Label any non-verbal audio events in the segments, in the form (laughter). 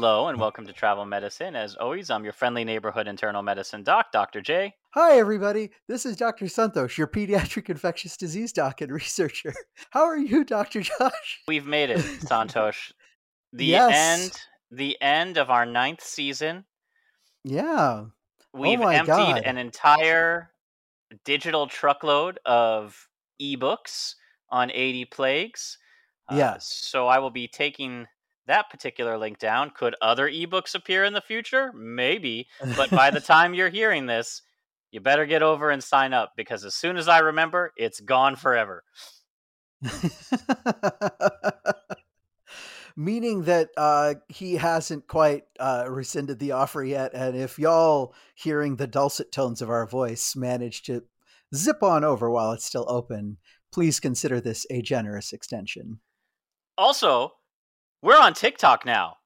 Hello, and welcome to Travel Medicine. As always, I'm your friendly neighborhood internal medicine doc, Dr. J. Hi, everybody. This is Dr. Santhosh, your pediatric (laughs) infectious disease doc and researcher. (laughs) How are you, Dr. (laughs) Josh? We've made it, Santhosh. The Yes. end the end of our ninth season. Yeah. We've Oh emptied God. an entire digital truckload of ebooks on 80 plagues. Uh, Yes. So I will be taking that particular link down. Could other ebooks appear in the future? Maybe. But (laughs) by the time you're hearing this, you better get over and sign up because as soon as I remember, it's gone forever. (laughs) Meaning that uh, he hasn't quite uh, rescinded the offer yet. And if y'all, hearing the dulcet tones of our voice, manage to zip on over while it's still open, please consider this a generous extension. Also, we're on TikTok now.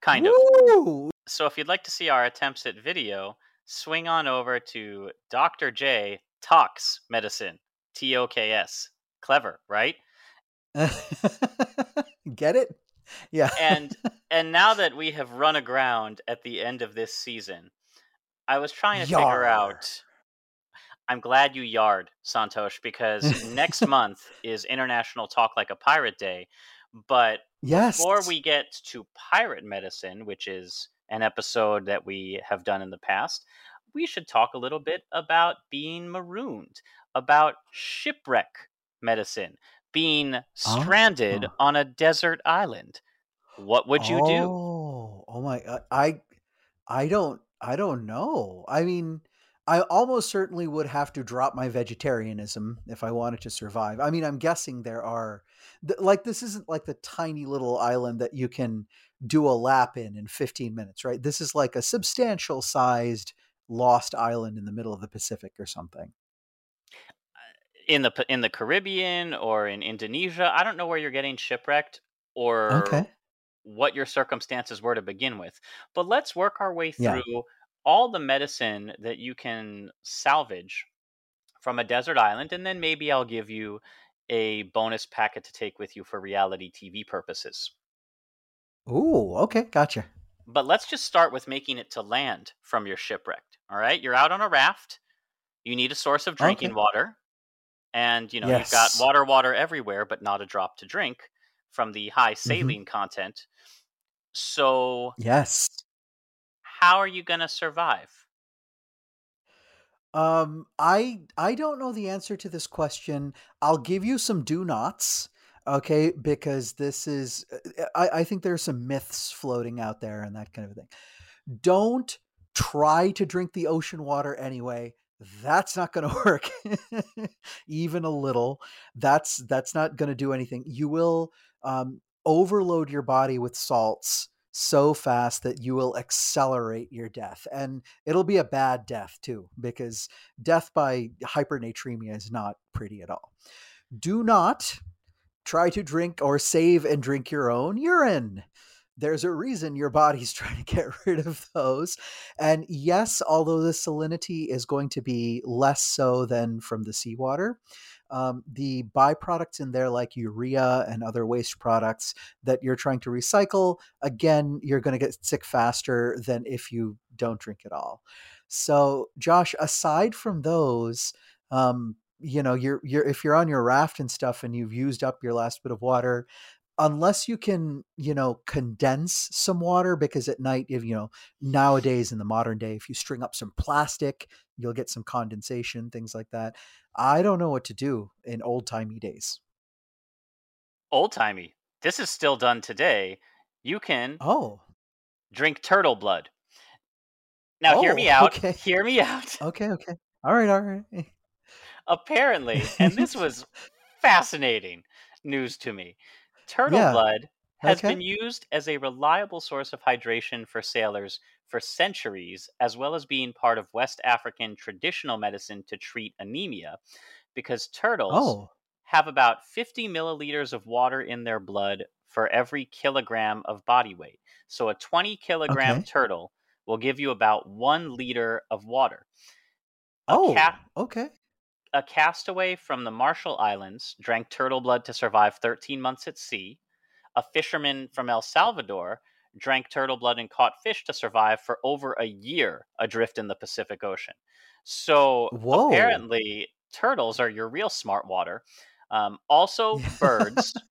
Kind of. Woo! So if you'd like to see our attempts at video, swing on over to Dr. J Talks Medicine. T O K S. Clever, right? (laughs) Get it? Yeah. And (laughs) and now that we have run aground at the end of this season, I was trying to figure Yar. out I'm glad you yard, Santhosh, because next (laughs) month is International Talk Like a Pirate Day. But yes. before we get to pirate medicine, which is an episode that we have done in the past, we should talk a little bit about being marooned, about shipwreck medicine, being stranded Oh. on a desert island. What would you do? Oh, oh my! uh, I, I don't, I don't know. I mean, I almost certainly would have to drop my vegetarianism if I wanted to survive. I mean, I'm guessing there are, th- like, this isn't like the tiny little island that you can do a lap in in 15 minutes, right? This is like a substantial sized lost island in the middle of the Pacific or something. Uh, in the in the Caribbean or in Indonesia, I don't know where you're getting shipwrecked or Okay. what your circumstances were to begin with. But let's work our way Yeah. All the medicine that you can salvage from a desert island, and then maybe I'll give you a bonus packet to take with you for reality TV purposes. Ooh, okay, gotcha. But let's just start with making it to land from your shipwreck. All right, you're out on a raft. You need a source of drinking Okay. water, and you know you've got water, water everywhere, but not a drop to drink from the high Mm-hmm. saline content. So, Yes. How are you going to survive? Um, I I don't know the answer to this question. I'll give you some do nots, okay? Because this is, uh, I, I think there's some myths floating out there and that kind of thing. Don't try to drink the ocean water anyway. That's not going (laughs) to work, even a little. That's that's not going to do anything. You will um, overload your body with salts so fast that you will accelerate your death. And it'll be a bad death too, because death by hypernatremia is not pretty at all. Do not try to drink or save and drink your own urine. There's a reason your body's (laughs) trying to get rid of those. And yes, although the salinity is going to be less so than from the seawater, um, the byproducts in there, like urea and other waste products that you're trying to recycle, again, you're going to get sick faster than if you don't drink at all. So, Josh, aside from those, um, you know, you're you're if you're on your raft and stuff and you've used up your last bit of water, unless you can, you know, condense some water, because at night, if you know, nowadays in the modern day, if you string up some plastic, you'll get some condensation, things like that. I don't know what to do in old timey days. Old timey. This is still done today. You can Oh, drink turtle blood. Now, hear me oh, out. okay. Hear me out. (laughs) Okay, okay. All right, all right. Apparently, and this (laughs) was fascinating news to me. Turtle Yeah, blood has okay. been used as a reliable source of hydration for sailors for centuries, as well as being part of West African traditional medicine to treat anemia, because turtles Oh, have about 50 milliliters of water in their blood for every kilogram of body weight. So a 20 kilogram okay. turtle will give you about one liter of water. A, Oh, okay. A castaway from the Marshall Islands drank turtle blood to survive 13 months at sea. A fisherman from El Salvador drank turtle blood and caught fish to survive for over a year adrift in the Pacific Ocean. So Whoa. apparently, turtles are your real smart water. Um, also, birds. (laughs)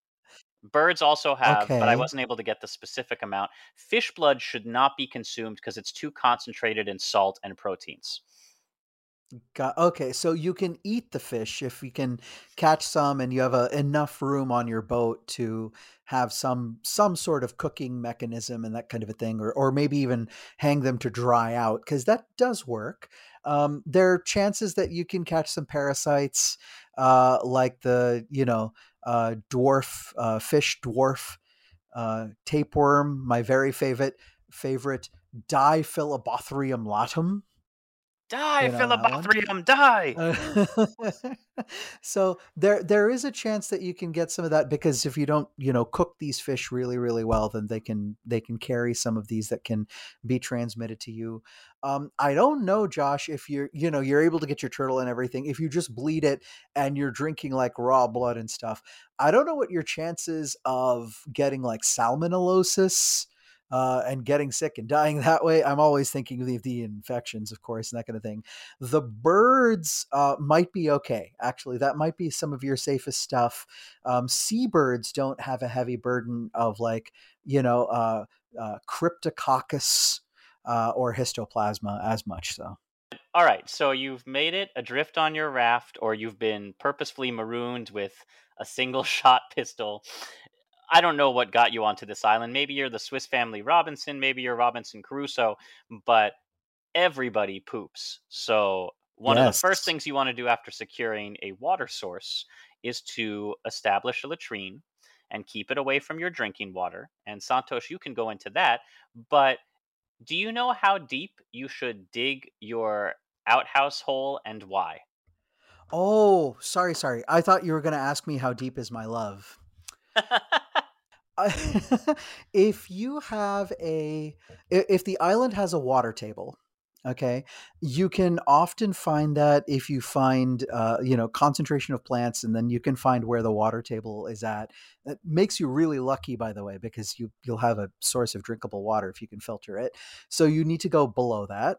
Birds also have, but I wasn't able to get the specific amount. Fish blood should not be consumed because it's too concentrated in salt and proteins. Got okay, so you can eat the fish if you can catch some and you have a, enough room on your boat to have some some sort of cooking mechanism and that kind of a thing, or or maybe even hang them to dry out because that does work. Um, there are chances that you can catch some parasites, uh, like the you know uh, dwarf uh, fish dwarf uh, tapeworm, my very favorite favorite Diphyllobothrium latum. Die, know that one? Philibothrium, die! Uh, (laughs) so there there is a chance that you can get some of that because if you don't you know cook these fish really really well then they can they can carry some of these that can be transmitted to you um i don't know josh if you're you know you're able to get your turtle and everything if you just bleed it and you're drinking like raw blood and stuff i don't know what your chances of getting like salmonellosis uh, and getting sick and dying (laughs) that way. I'm always thinking of the, the infections, of course, and that kind of thing. The birds uh, might be okay. Actually, that might be some of your safest stuff. Um, seabirds don't have a heavy burden of like, you know, uh, uh, cryptococcus uh, or histoplasma as much. So, All right, so you've made it adrift on your raft, or you've been purposefully marooned with a single (laughs) shot pistol. I don't know what got you onto this island. Maybe you're the Swiss Family Robinson, maybe you're Robinson Crusoe, but everybody poops. So, one of the first things you want to do after securing a water source is to establish a latrine and keep it away from your drinking water. And Santhosh, you can go into that, but do you know how deep you should dig your outhouse hole and why? Oh, sorry, sorry. I thought you were going to ask me how deep is my love. (laughs) (laughs) If you have a if the island has a water table okay you can often find that if you find uh, you know concentration of plants and then you can find where the water table is at. That makes you really lucky by the way because you you'll have a source of drinkable water if you can filter it. So you need to go below that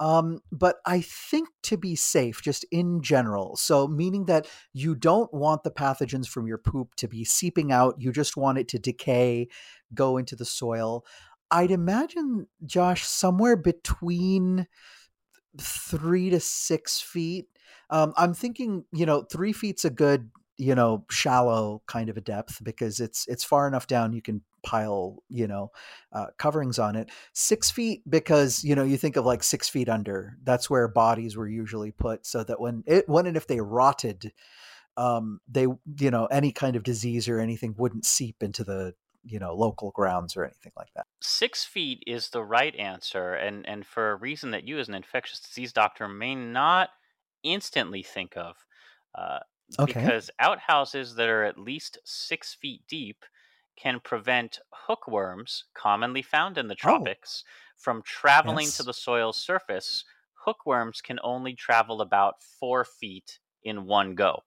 um, but I think to be safe, just in general, so meaning that you don't want the pathogens from your poop to be seeping out, you just want it to decay, go into the soil. I'd imagine, Josh, somewhere between three to six feet. Um, I'm thinking, you know, three feet's a good, you know, shallow kind of a depth because it's it's far enough down you can pile, you know, uh, coverings on it. Six feet because you know you think of like six feet under. That's where bodies were usually put, so that when it when and if they rotted, um, they you know any kind of disease or anything wouldn't seep into the you know local grounds or anything like that. Six feet is the right answer, and and for a reason that you as an infectious disease doctor may not instantly think of. Uh, Okay. because outhouses that are at least six feet deep can prevent hookworms, commonly found in the Oh, tropics, from traveling to the soil's surface. Hookworms can only travel about four feet in one go.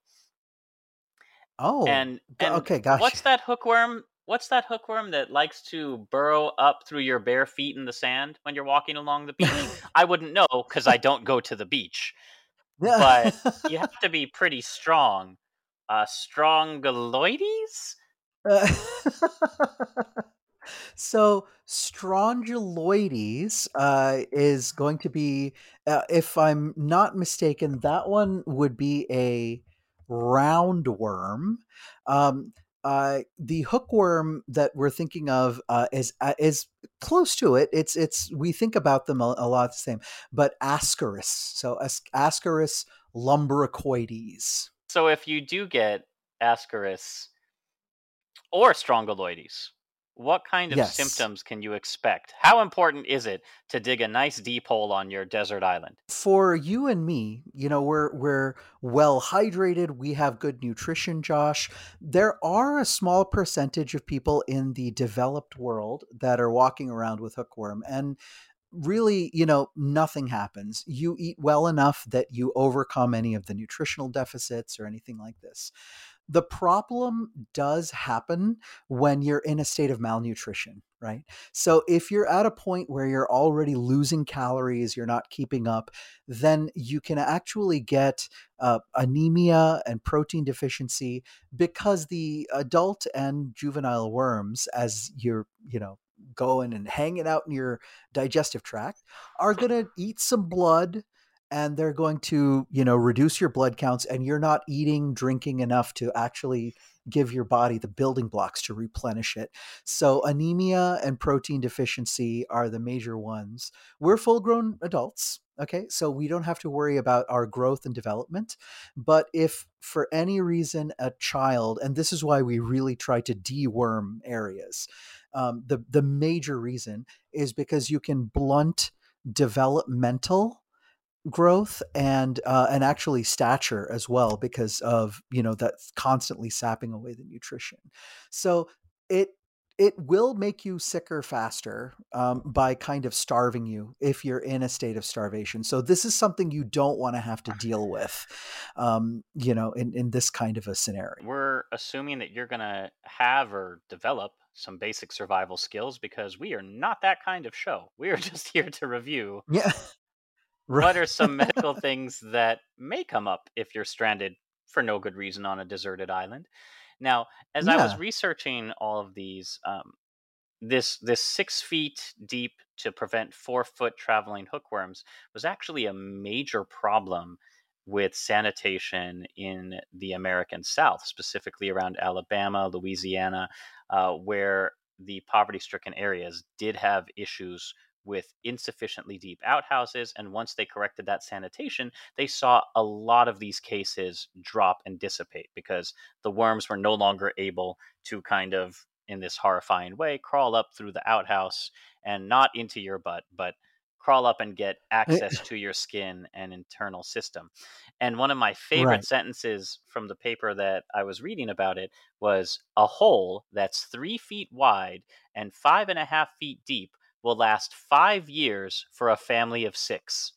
Oh, And and okay, what's that hookworm? What's that hookworm that likes to burrow up through your bare feet in the sand when you're walking along the beach? (laughs) I wouldn't know because I don't go to the beach. But you (laughs) have to be pretty strong. Uh, Strongyloides? (laughs) So strongyloides uh, is going to be, uh, if I'm not mistaken, that one would be a roundworm. Um, uh, the hookworm that we're thinking of uh, is uh, is close to it. It's it's we think about them a, a lot the same, but Ascaris. So As- Ascaris lumbricoides. So if you do get Ascaris or Strongyloides, what kind of Yes. symptoms can you expect? How important is it to dig a nice deep hole on your desert island? for you and me, you know, we're we're well hydrated, we have good nutrition, Josh. There are a small percentage of people in the developed world that are walking around with hookworm and really, you know, nothing happens. You eat well enough that you overcome any of the nutritional deficits or anything like this. The problem does happen when you're in a state of malnutrition, right? So if you're at a point where you're already losing calories, you're not keeping up, then you can actually get uh, anemia and protein deficiency because the adult and juvenile worms, as you're, you know, going and hanging out in your digestive tract, are going to eat some blood and they're going to, you know, reduce your blood counts and you're not eating, drinking enough to actually give your body the building blocks to replenish it. So anemia and protein deficiency are the major ones. We're full-grown adults, okay? So we don't have to worry about our growth and development. But if for any reason a child, and this is why we really try to deworm areas, um, the the major reason is because you can blunt developmental growth and uh, and actually stature as well because of you know that's constantly sapping away the nutrition. So it it will make you sicker faster um, by kind of starving you if you're in a state of starvation. So this is something you don't want to have to deal with um, you know in, in this kind of a scenario. We're assuming that you're going to have or develop some basic survival skills because we are not that kind of show. We are (laughs) just here to review yeah what are some (laughs) medical things that may come up if you're stranded for no good reason on a deserted island. Now, as I was researching all of these, um, this this six feet deep to prevent four foot traveling hookworms was actually a major problem with sanitation in the American South, specifically around Alabama, Louisiana, uh, where the poverty stricken areas did have issues with insufficiently deep outhouses. And once they corrected that sanitation, they saw a lot of these cases drop and dissipate because the worms were no longer able to kind of, in this horrifying way, crawl up through the outhouse and not into your butt, but crawl up and get access to your skin and internal system. And one of my favorite Right. sentences from the paper that I was reading about it was a hole that's three feet wide and five and a half feet deep will last five years for a family of six.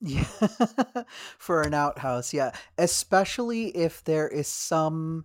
Yeah, (laughs) for an outhouse, yeah, especially if there is some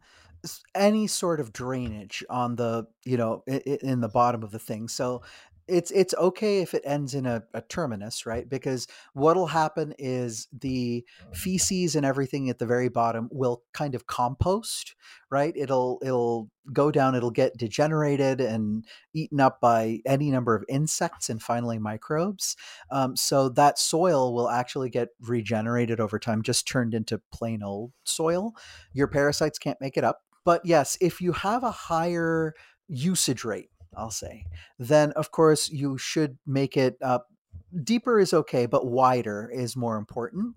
any sort of drainage on the, you know, i- i- in the bottom of the thing. So it's it's okay if it ends in a, a terminus, right? Because what'll happen is the feces and everything at the very bottom will kind of compost, right? It'll it'll go down, it'll get degenerated and eaten up by any number of insects and finally microbes. Um, so that soil will actually get regenerated over time, just turned into plain old soil. Your parasites can't make it up. But yes, if you have a higher usage rate, I'll say, then of course you should make it up. Deeper is okay, but wider is more important.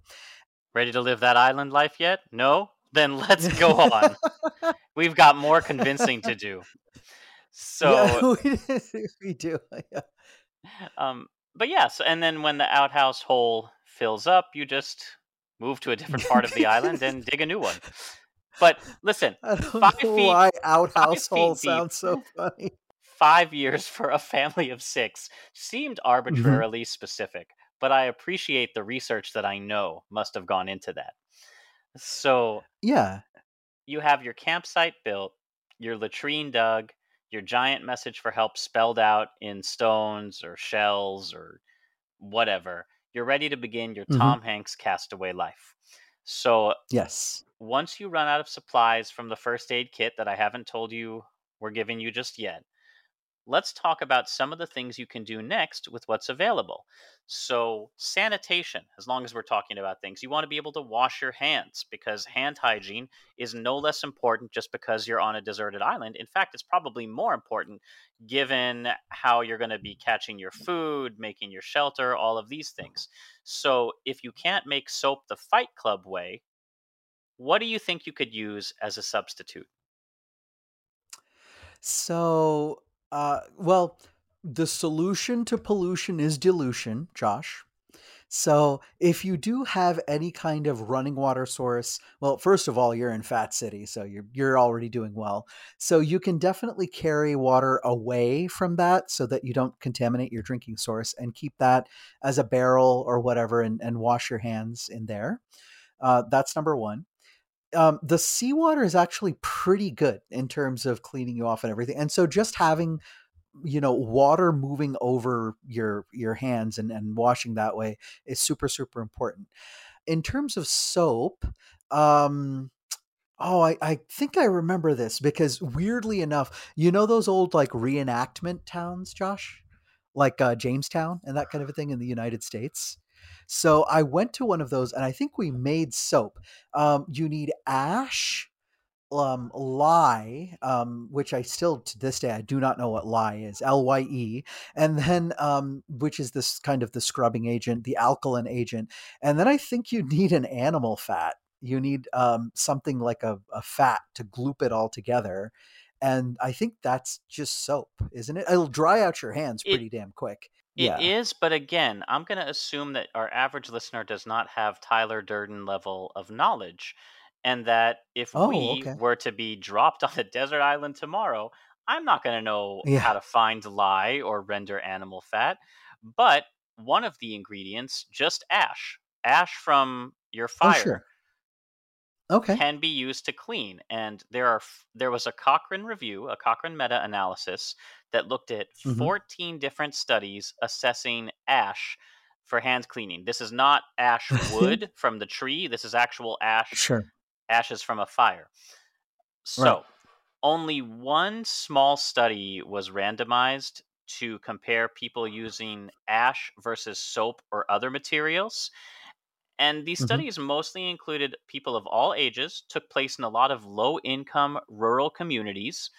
Ready to live that island life yet? No? Then let's go on. (laughs) We've got more convincing to do. (laughs) So yeah, we, do. (laughs) Yeah. um but yeah, so and then when the outhouse hole fills up, you just move to a different part of the island and dig a new one. But listen, I don't five know feet why outhouse hole deep. sounds so funny. Five years (laughs) for a family of six seemed Mhm. arbitrarily specific, but I appreciate the research that I know must have gone into that. So Yeah. you have your campsite built, your latrine dug, your giant message for help spelled out in stones or shells or whatever. You're ready to begin your Mhm. Tom Hanks castaway life. So Yes. once you run out of supplies from the first aid kit that I haven't told you we're giving you just yet, let's talk about some of the things you can do next with what's available. So, sanitation, as long as we're talking about things, you want to be able to wash your hands because hand hygiene is no less important just because you're on a deserted island. In fact, it's probably more important given how you're going to be catching your food, making your shelter, all of these things. So, if you can't make soap the Fight Club way, what do you think you could use as a substitute? So, uh, well, the solution to pollution is dilution, Josh. So, if you do have any kind of running water source, well, first of all, you're in Fat City, so you're you're already doing well. So you can definitely carry water away from that so that you don't contaminate your drinking source and keep that as a barrel or whatever and, and wash your hands in there. Uh, that's number one. Um, the seawater is actually pretty good in terms of cleaning you off and everything. And so just having you know water moving over your your hands and, and washing that way is super super important. In terms of soap, um, oh, I, I think I remember this because weirdly enough, you know those old like reenactment towns, Josh, like uh, Jamestown and that kind of a thing in the United States. So I went to one of those and I think we made soap. Um, you need ash, um, lye, um, which I still to this day I do not know what lye is, L Y E, and then um, which is this kind of the scrubbing agent, the alkaline agent, and then I think you (laughs) need an animal fat. You need um, something like a, a fat to gloop it all together, and I think that's just soap, isn't it? It'll dry out your hands It pretty damn quick. It Yeah. is, but again, I'm going to assume that our average listener does not have Tyler Durden level of knowledge, and that if Oh, we okay. were to be dropped (laughs) on a desert island tomorrow, I'm not going to know how to find lye or render animal fat. But one of the ingredients, just ash, ash from your Oh, fire, sure. Okay. can be used to clean. And there are there was a Cochrane review, a Cochrane meta-analysis that looked at hmm 14 different studies assessing ash for hand cleaning. This is not ash (laughs) wood from the tree. This is actual ash Sure. ashes from a fire. Right. So, only one small study was randomized to compare people using ash versus soap or other materials. And these hmm studies mostly included people of all ages, took place in a lot of low income rural communities.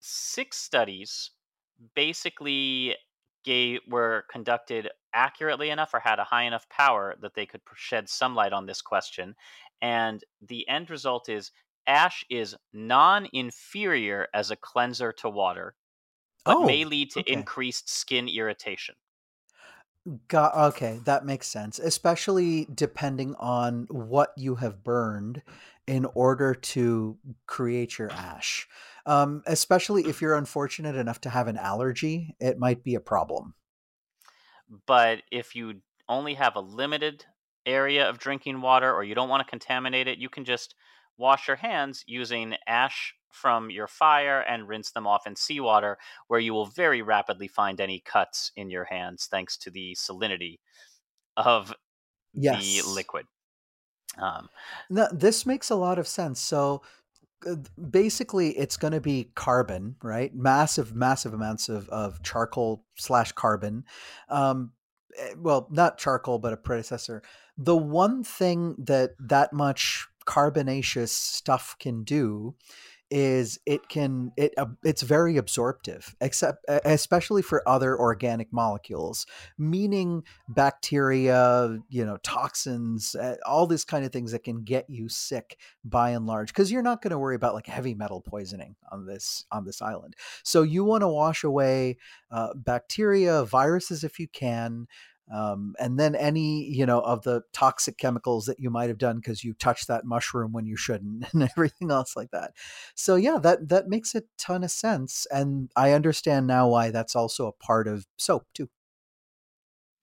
Six studies basically gave, were conducted accurately enough or had a high enough power that they could shed some light on this question. And the end result is ash is non inferior as a cleanser to water, but may Oh, lead to okay. increased skin irritation. Got okay, that makes sense, especially depending on what you have burned in order to create your ash. Um, especially if you're unfortunate enough to have an allergy, it might be a problem. But if you only have a limited area of drinking water or you don't want to contaminate it, you can just wash your hands using ash from your fire and rinse them off in seawater, where you will very rapidly find any cuts in your hands thanks to the salinity of the liquid. Um, No, this makes a lot of sense. So basically, it's going to be carbon, right? Massive, massive amounts of, of charcoal slash carbon. Um, eh, well, not charcoal, but a predecessor. The one thing that that much carbonaceous stuff can do is it can it uh, it's very absorptive except especially for other organic molecules meaning bacteria you know toxins uh, all these kind of things that can get you sick by and large because you're not going to worry about like heavy metal poisoning on this on this island. So you want to wash away uh, bacteria viruses if you can um, and then any you know of the toxic chemicals that you might have done because you touched that mushroom when you shouldn't (laughs) and everything else like that. So yeah that that makes a ton of sense and i understand now why that's also a part of soap too.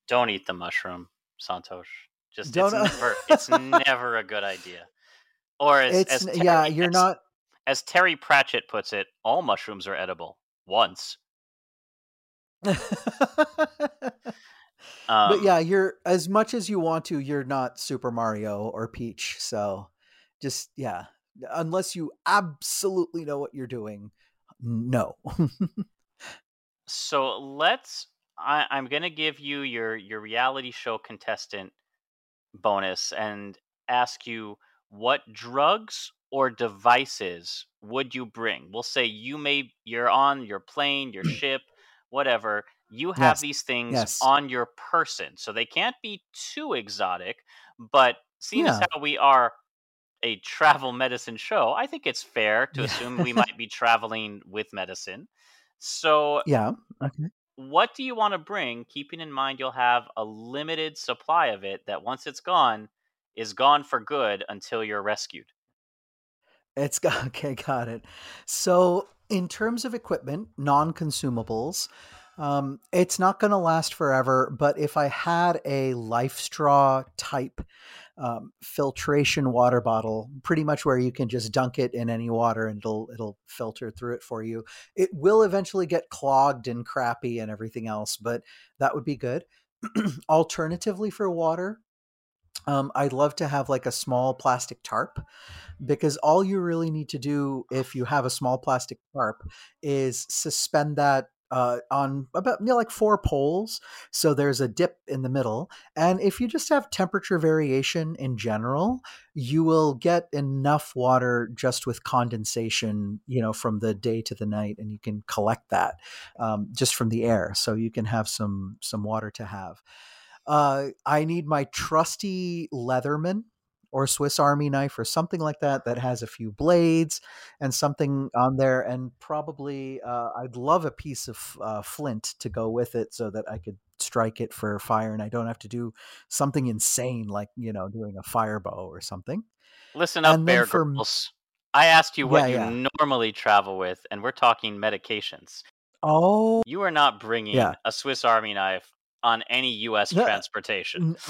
Don't eat the mushroom santhosh. Just don't, it's, (laughs) never, it's never a good idea. Or as, it's, as Terry, yeah you're as, not as terry pratchett puts it all mushrooms are edible. Once (laughs) um, but yeah, you're as much as you want to, you're not Super Mario or Peach. So just yeah, unless you absolutely know what you're doing, no. (laughs) so let's. I, I'm gonna give you your your reality show contestant bonus and ask you what drugs or devices would you bring? We'll say you may you're on your plane, your (clears throat) ship, whatever you have yes. these things yes. on your person. So they can't be too exotic, but seeing yeah. as how we are a travel medicine show, I think it's fair to assume we might be traveling with medicine. So Yeah. Okay. What do you want to bring, keeping in mind you'll have a limited supply of it that once it's gone, is gone for good until you're rescued? It's (laughs) okay, got it. So in terms of equipment, non-consumables, um, it's not going to last forever, but if I had a LifeStraw type um, filtration water bottle, pretty much where you can just dunk it in any water and it'll it'll filter through it for you. It will eventually get clogged and crappy and everything else, but that would be good. (clears throat) Alternatively, for water, um, I'd love to have like a small plastic tarp because all you really need to do if you have a small plastic tarp is suspend that uh, on about you know, like four poles. So there's a dip in the middle. And if you just have temperature variation in general, you will get enough water just with condensation, you know, from the day to the night, and you can collect that um, just from the air. So you can have some some water to have. Uh, I need my trusty Leatherman or Swiss Army knife or something like that that has a few blades and something on there. And probably uh, I'd love a piece of uh, flint to go with it so that I could strike it for fire and I don't have to do something insane like, you know, doing a fire bow or something. Listen up, Bear for, Grylls. I asked you what yeah, you yeah. normally travel with, and we're talking medications. Oh. You are not bringing yeah. a Swiss Army knife on any U.S. transportation. (laughs)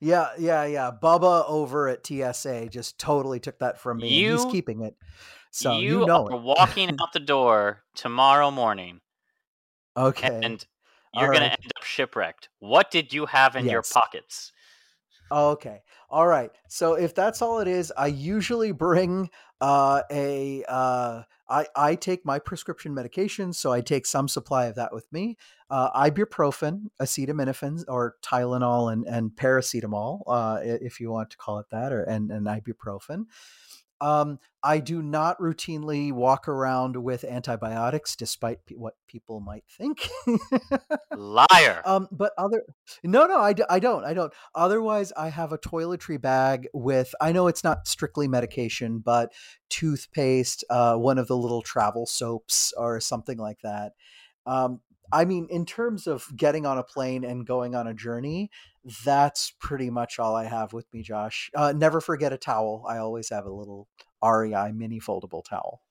Yeah, yeah, yeah. Bubba over at TSA just totally took that from me. You, he's keeping it. So you, you know are it. walking out the door tomorrow morning. Okay. And you're going to end up shipwrecked. What did you have in yes. your pockets? Okay. All right. So if that's all it is, I usually bring uh, a uh, I, I take my prescription medication, so I take some supply of that with me. Uh, ibuprofen, acetaminophen, or Tylenol and, and paracetamol, uh, if you want to call it that, or and, and ibuprofen. Um, I do not routinely walk around with antibiotics, despite p- what people might think. (laughs) Liar. Um, but other no, no, I, d- I don't, I don't. Otherwise, I have a toiletry bag with. I know it's not strictly medication, but toothpaste, uh, one of the little travel soaps, or something like that. Um, I mean, in terms of getting on a plane and going on a journey, that's pretty much all I have with me, Josh. Uh, never forget a towel. I always have a little REI mini foldable towel.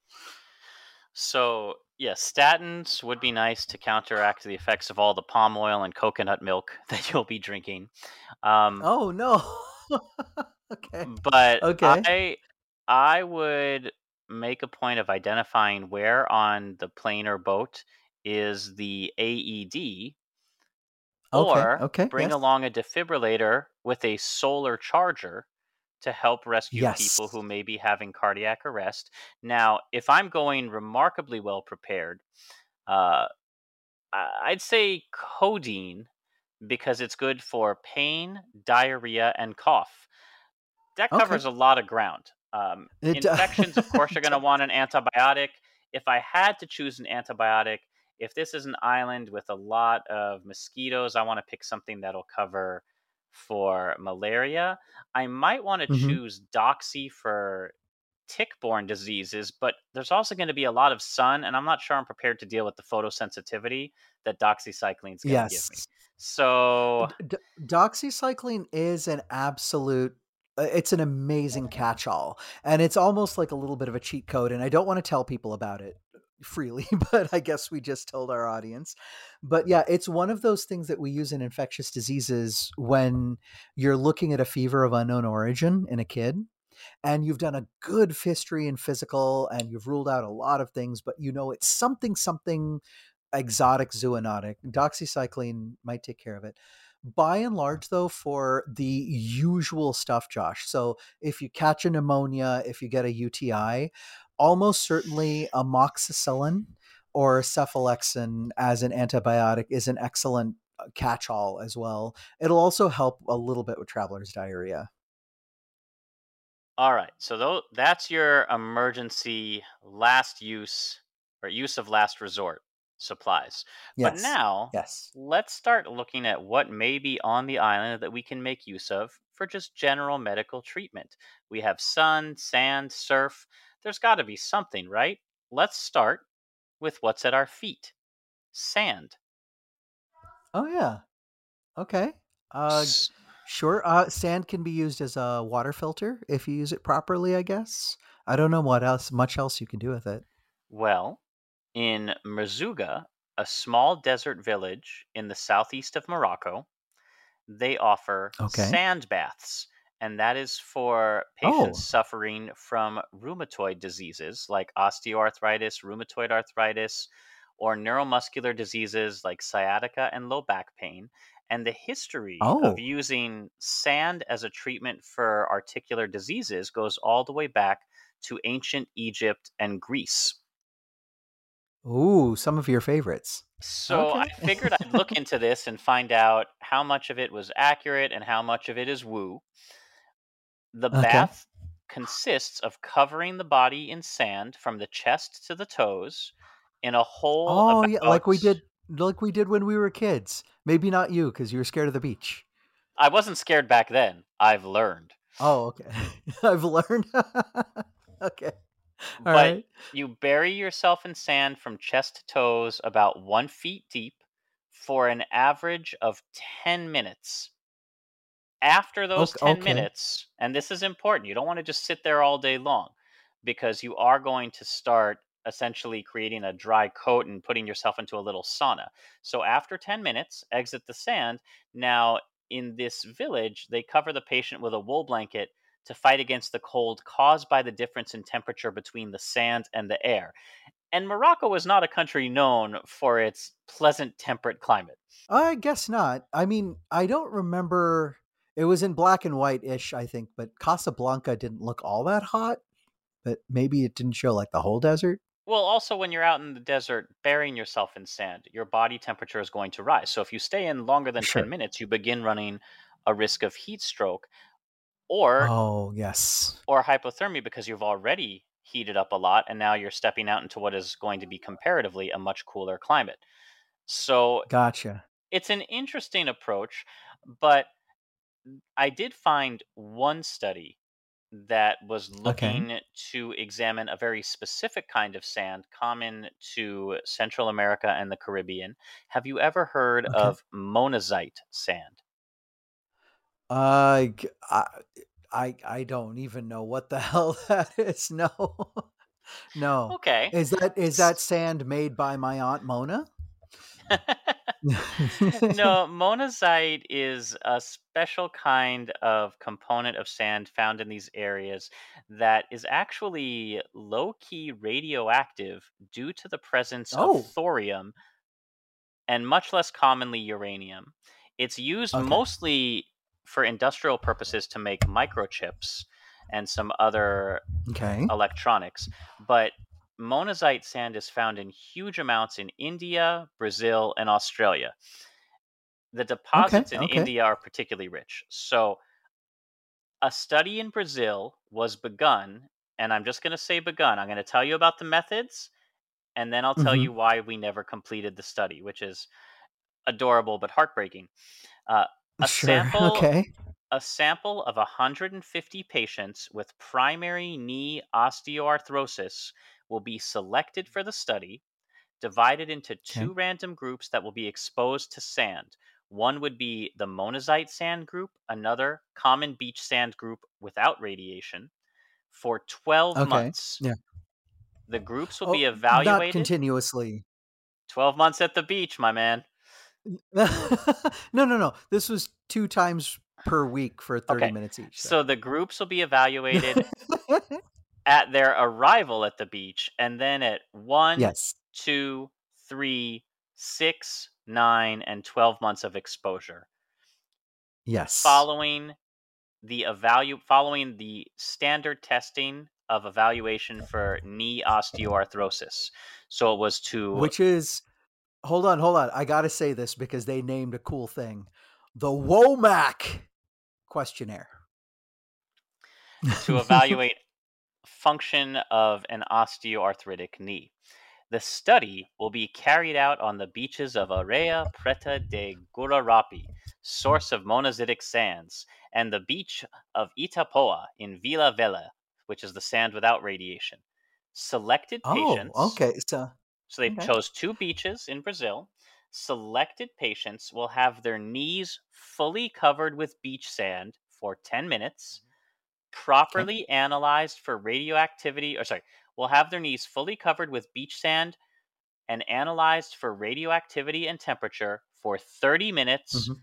So, yeah, statins would be nice to counteract the effects of all the palm oil and coconut milk (laughs) that you'll be drinking. Um, oh no. (laughs) okay. But okay. I I would make a point of identifying where on the plane or boat is the AED, or okay, okay, bring yes. along a defibrillator with a solar charger to help rescue yes. people who may be having cardiac arrest. Now, if I'm going remarkably well prepared, uh, I'd say codeine because it's good for pain, diarrhea, and cough. That covers okay. a lot of ground. Um, infections, of course, you're (laughs) going to want an antibiotic. If I had to choose an antibiotic, if this is an island with a lot of mosquitoes, I want to pick something that'll cover for malaria. I might want to Mhm. choose doxy for tick-borne diseases, but there's also going to be a lot of sun, and I'm not sure I'm prepared to deal with the photosensitivity that doxycycline is going to give me. Yes. So, D- d- doxycycline is an absolute uh, it's an amazing catch-all and it's almost like a little bit of a cheat code and i don't want to tell people about it freely (laughs) but i guess we just told our audience. But yeah it's one of those things that we use in infectious diseases when you're looking at a fever of unknown origin in a kid and you've done a good history and physical and you've ruled out a lot of things but you know it's something something exotic zoonotic. Doxycycline might take care of it. By and large though for the usual stuff josh so if you catch a pneumonia if you get a uti almost certainly amoxicillin or cephalexin as an antibiotic is an excellent uh, catch-all as well it'll also help a little bit with traveler's diarrhea all right. So tho- that's your emergency last use or use of last resort supplies. Yes. But now, yes let's start looking at what may be on the island that we can make use of for just general medical treatment. We have sun, sand, surf. There's got to be something, right? Let's start with what's at our feet sand. oh yeah okay uh S- Sure. Uh, sand can be used as a water filter if you use it properly, I guess. I don't know what else, much else you can do with it. Well, in Merzouga, a small desert village in the southeast of Morocco, they offer Okay. sand baths. And that is for patients Oh. suffering from rheumatoid diseases like osteoarthritis, rheumatoid arthritis, or neuromuscular diseases like sciatica and low back pain. And the history Oh. of using sand as a treatment for articular diseases goes all the way back to ancient Egypt and Greece. Ooh, some of your favorites. So I figured I'd look (laughs) into this and find out how much of it was accurate and how much of it is woo. The Okay. bath consists of covering the body in sand from the chest to the toes in a hole Oh, yeah, like we did, like we did when we were kids. Maybe not you because you were scared of the beach. I wasn't scared back then. I've learned. Oh, okay. (laughs) I've learned. (laughs) okay. All but right. you bury yourself in sand from chest to toes about one feet deep for an average of 10 minutes. After those Ok- 10 okay. minutes, and this is important, you don't want to just sit there all day long because you are going to start essentially creating a dry coat and putting yourself into a little sauna. So after 10 minutes, exit the sand. Now, in this village, they cover the patient with a wool blanket to fight against the cold caused by the difference in temperature between the sand and the air. And Morocco is not a country known for its pleasant temperate climate. I guess not. I mean, I don't remember. It was in black and white ish, I think, but Casablanca didn't look all that hot. But maybe it didn't show like the whole desert. Well, also, when you're out in the desert burying yourself in sand, your body temperature is going to rise. So if you stay in longer than Sure. 10 minutes, you begin running a risk of heat stroke or Oh, yes. or hypothermia because you've already heated up a lot and now you're stepping out into what is going to be comparatively a much cooler climate. So Gotcha. it's an interesting approach, but I did find one study that was Okay. looking to examine a very specific kind of sand common to Central America and the Caribbean. Have you ever heard Okay. of monazite sand? I I I don't even know what the (laughs) hell that is. No, (laughs) no. Okay. Is that is that sand made by my aunt Mona? (laughs) (laughs) no, monazite is a special kind of component of sand found in these areas that is actually low key radioactive due to the presence Oh. of thorium and much less commonly uranium. It's used Okay. mostly for industrial purposes to make microchips and some other Okay. electronics, but monazite sand is found in huge amounts in India, Brazil, and Australia. The deposits in okay. India are particularly rich. So a study in Brazil was begun, and I'm just going to say begun. I'm going to tell you about the methods, and then I'll tell Mhm. you why we never completed the study, which is adorable but heartbreaking. Uh, a Sure. (laughs) sample Okay. a sample of 150 patients with primary knee osteoarthrosis will be selected for the study, divided into two random groups that will be exposed to sand. One would be the monazite sand group, another common beach sand group without radiation, for 12 Okay. months. Yeah. The groups will Oh, be not evaluated. continuously. 12 months at the beach, my man. (laughs) no, no, no. This was two times per week for 30 Okay. minutes each. So the groups will be evaluated (laughs) at their arrival at the beach, and then at one, yes. two, three, six, nine, and 12 months of exposure. Yes. Following the evalu- following the standard testing of evaluation for knee osteoarthrosis. So it was to Which is, hold on, hold on. I got to say this because they named a cool thing the WOMAC questionnaire. to evaluate function of an osteoarthritic knee. The study will be carried out on the beaches of Area Preta de Gurarapi, source of monazitic sands, and the beach of Itapoa in Vila Velha, which is the sand without radiation. Selected patients. oh, patients. okay. So, So they Okay. chose two beaches in Brazil. Selected patients will have their knees fully covered with beach sand for 10 minutes, properly analyzed for radioactivity, or sorry, will have their knees fully covered with beach sand and analyzed for radioactivity and temperature for 30 minutes, Mhm.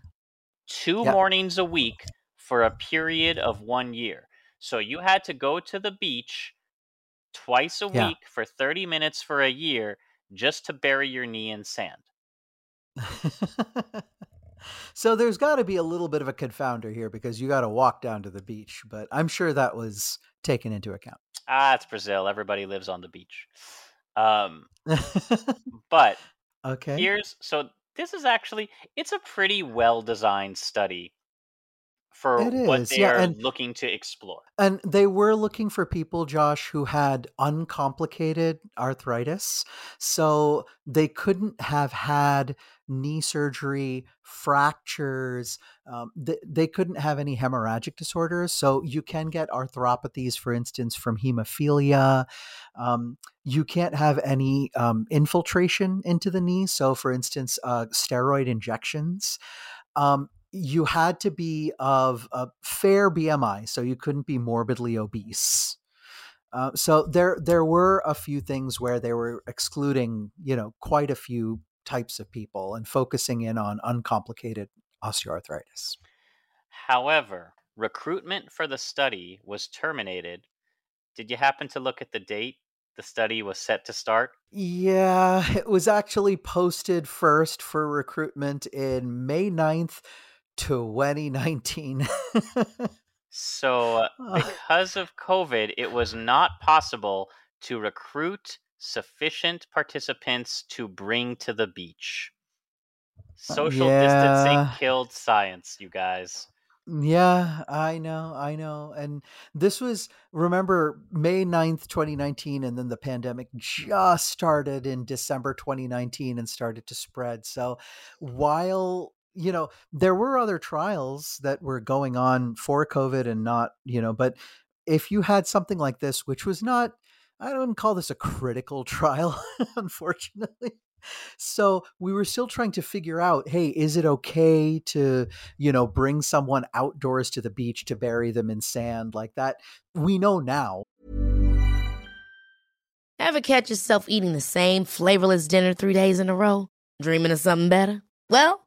two Yeah. mornings a week for a period of one year. So you had to go to the beach twice a Yeah. week for 30 minutes for a year just to bury your knee in sand. (laughs) so there's got to be a little bit of a confounder here because you got to walk down to the beach, but I'm sure that was taken into account. Ah, it's Brazil. Everybody lives on the beach. Um, (laughs) but okay. here's so this is actually it's a pretty well designed study for It what is, they yeah, are and- looking to explore. And they were looking for people, Josh, who had uncomplicated arthritis. So they couldn't have had knee surgery, fractures. Um, th- they couldn't have any hemorrhagic disorders. So you can get arthropathies, for instance, from hemophilia. Um, you can't have any um, infiltration into the knee. So, for instance, uh, steroid injections. Um, you had to be of a fair BMI, so you couldn't be morbidly obese. Uh, so there there were a few things where they were excluding, you know, quite a few types of people and focusing in on uncomplicated osteoarthritis. However, recruitment for the study was terminated. Did you happen to look at the date the study was set to start? Yeah, it was actually posted first for recruitment in May 9th, 2019. (laughs) So, because of COVID, it was not possible to recruit sufficient participants to bring to the beach. Uh, Social yeah. distancing killed science, you guys. Yeah, I know, I know. And this was, remember, May 9th, 2019, and then the pandemic just started in December 2019 and started to spread. So while, you know, there were other trials that were going on for COVID and not, you know, but if you had something like this, which was not, I don't call this a critical (laughs) trial, unfortunately. So we were still trying to figure out, hey, is it okay to, you know, bring someone outdoors to the beach to bury them in sand like that? We know now. Ever catch yourself eating the same flavorless dinner three days in a row? Dreaming of something better? Well,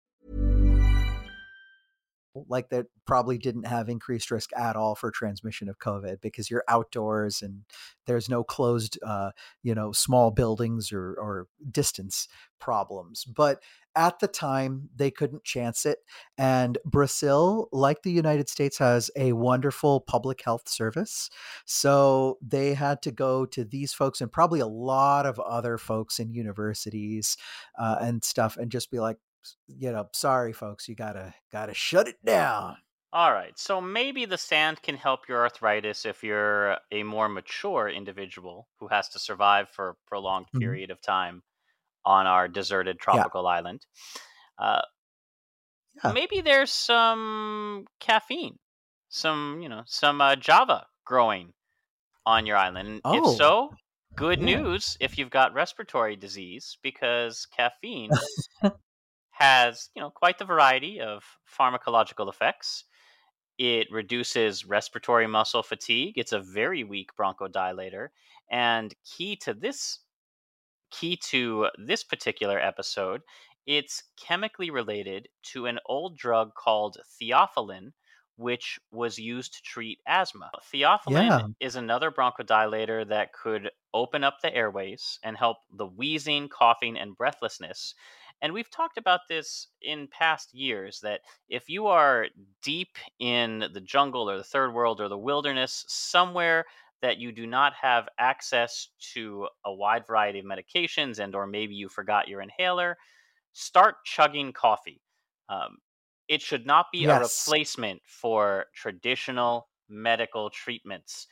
Like that probably didn't have increased risk at all for transmission of COVID because you're outdoors and there's no closed, uh, you know, small buildings or, or distance problems. But at the time, they couldn't chance it. And Brazil, like the United States, has a wonderful public health service. So they had to go to these folks and probably a lot of other folks in universities uh, and stuff and just be like, you know, sorry, folks, you gotta gotta shut it down. All right, so maybe the sand can help your arthritis if you're a more mature individual who has to survive for a prolonged Mhm. period of time on our deserted Yeah. tropical island. Uh, Yeah. maybe there's some caffeine, some you know, some uh, Java growing on your island. And If Oh, so, good yeah. news if you've got respiratory disease because caffeine (laughs) (laughs) has you know quite the variety of pharmacological effects. It reduces respiratory muscle fatigue. It's a very weak bronchodilator, and key to this key to this particular episode, it's chemically related to an old drug called theophylline, which was used to treat asthma. Theophylline Yeah. is another bronchodilator that could open up the airways and help the wheezing, coughing, and breathlessness. And we've talked about this in past years that if you are deep in the jungle or the third world or the wilderness, somewhere that you do not have access to a wide variety of medications and or maybe you forgot your inhaler start chugging coffee. Um, it should not be a replacement for traditional medical treatments.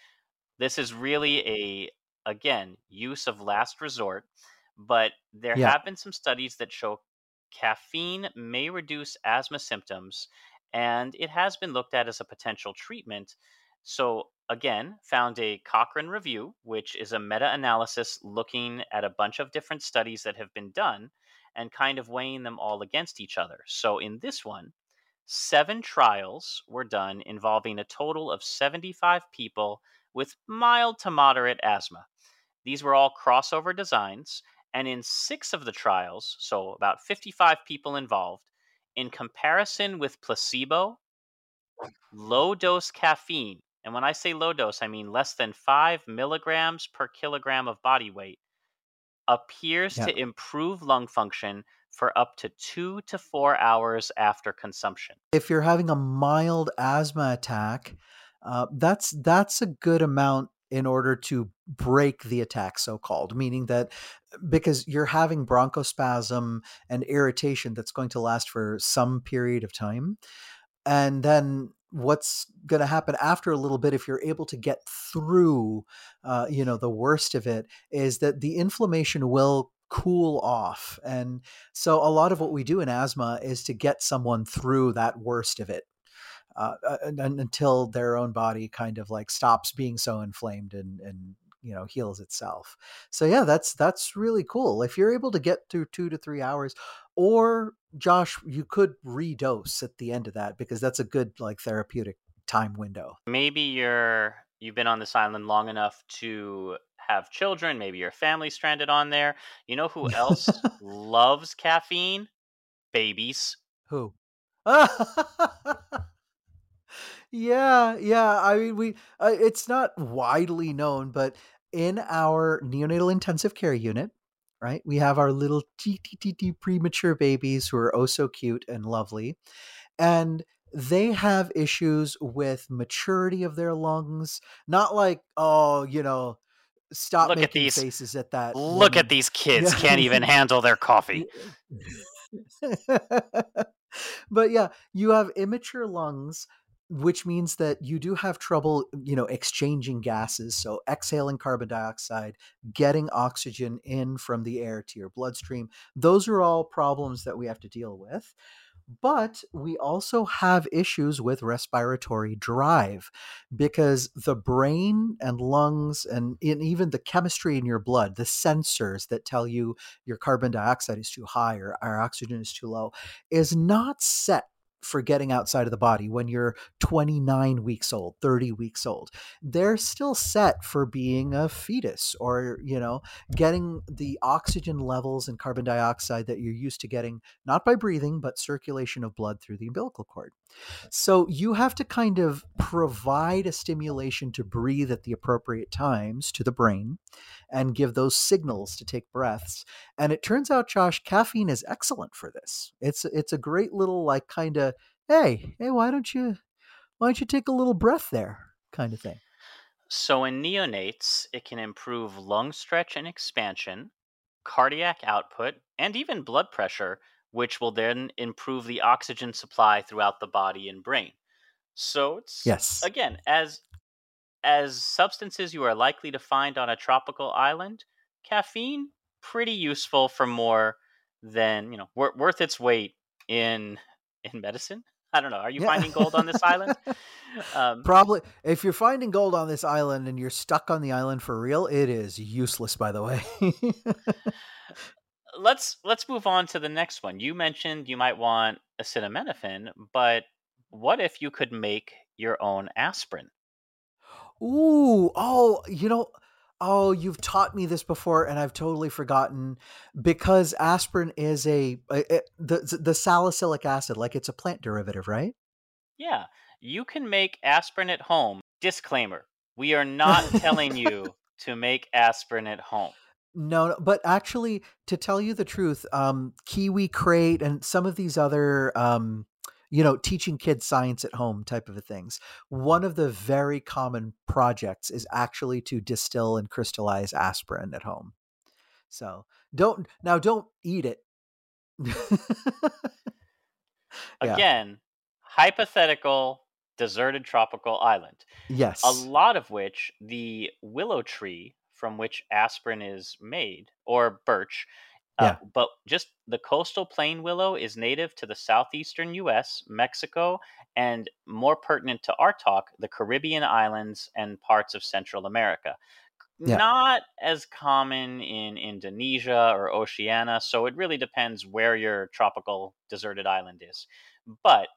This is really a again use of last resort but there Yeah. have been some studies that show caffeine may reduce asthma symptoms and it has been looked at as a potential treatment. So again found a cochrane review which is a meta-analysis looking at a bunch of different studies that have been done and kind of weighing them all against each other. So in this one seven trials were done involving a total of 75 people with mild to moderate asthma. These were all crossover designs and in six of the trials so about 55 people involved in comparison with placebo low dose caffeine, and when I say low dose, I mean less than five milligrams per kilogram of body weight, appears Yeah. to improve lung function for up to two to four hours after consumption. If you're having a mild asthma attack, uh, that's that's a good amount in order to break the attack, so called, meaning that because you're having bronchospasm and irritation that's going to last for some period of time. And then what's going to happen after a little bit if you're able to get through uh, you know the worst of it is that the inflammation will cool off and so a lot of what we do in asthma is to get someone through that worst of it uh, uh, and, and until their own body kind of like stops being so inflamed and and you know heals itself so yeah that's that's really cool if you're able to get through two to three hours or josh you could redose at the end of that because that's a good like therapeutic time window Maybe you're you've been on this island long enough to have children, maybe your family's stranded on there. You know who else (laughs) loves caffeine? Babies. who (laughs) (laughs) yeah yeah i mean we uh, it's not widely known but in our neonatal intensive care unit right we have our little TTTT premature babies who are oh so cute and lovely and they have issues with maturity of their lungs not like oh you know stop Look at making these- faces at that Look at these (laughs) kids Yeah. can't even handle their coffee. (laughs) but yeah, you have immature lungs, which means that you do have trouble, you know, exchanging gases. So exhaling carbon dioxide, getting oxygen in from the air to your bloodstream. Those are all problems that we have to deal with. But we also have issues with respiratory drive because the brain and lungs and, even the chemistry in your blood, the sensors that tell you your carbon dioxide is too high or our oxygen is too low, is not set for getting outside of the body when you're 29 weeks old 30 weeks old they're still set for being a fetus or you know getting the oxygen levels and carbon dioxide that you're used to getting not by breathing but circulation of blood through the umbilical cord so you have to kind of provide a stimulation to breathe at the appropriate times to the brain and give those signals to take breaths. And it turns out, Josh, caffeine is excellent for this. It's it's a great little like kind of hey hey why don't you why don't you take a little breath there kind of thing. So in neonates, it can improve lung stretch and expansion, cardiac output, and even blood pressure, which will then improve the oxygen supply throughout the body and brain. So it's yes. again as as substances you are likely to find on a tropical island, caffeine pretty useful for more than you know wor- worth its weight in in medicine. I don't know. Are you yeah. finding gold on this island? (laughs) Um, Probably. If you're finding gold on this island and you're stuck on the island for real, it is useless. By the way. (laughs) let's let's move on to the next one. You mentioned you might want acetaminophen, but what if you could make your own aspirin? Ooh, oh, you know, oh, you've taught me this before, and I've totally forgotten because aspirin is a, a, a the the salicylic acid, like it's a plant derivative, right? Yeah, you can make aspirin at home. Disclaimer: We are not telling you (laughs) to make aspirin at home. No, no, but actually, to tell you the truth, um, Kiwi Crate and some of these other um, you know, teaching kids science at home type of things. One of the very common projects is actually to distill and crystallize aspirin at home. So don't now don't eat it. (laughs) Again, hypothetical deserted tropical island. Yes. A lot of which the willow tree from which aspirin is made, or birch, uh, yeah. But just the coastal plain willow is native to the southeastern U.S., Mexico, and more pertinent to our talk, the Caribbean islands and parts of Central America. Yeah. Not as common in Indonesia or Oceania, so it really depends where your tropical deserted island is. But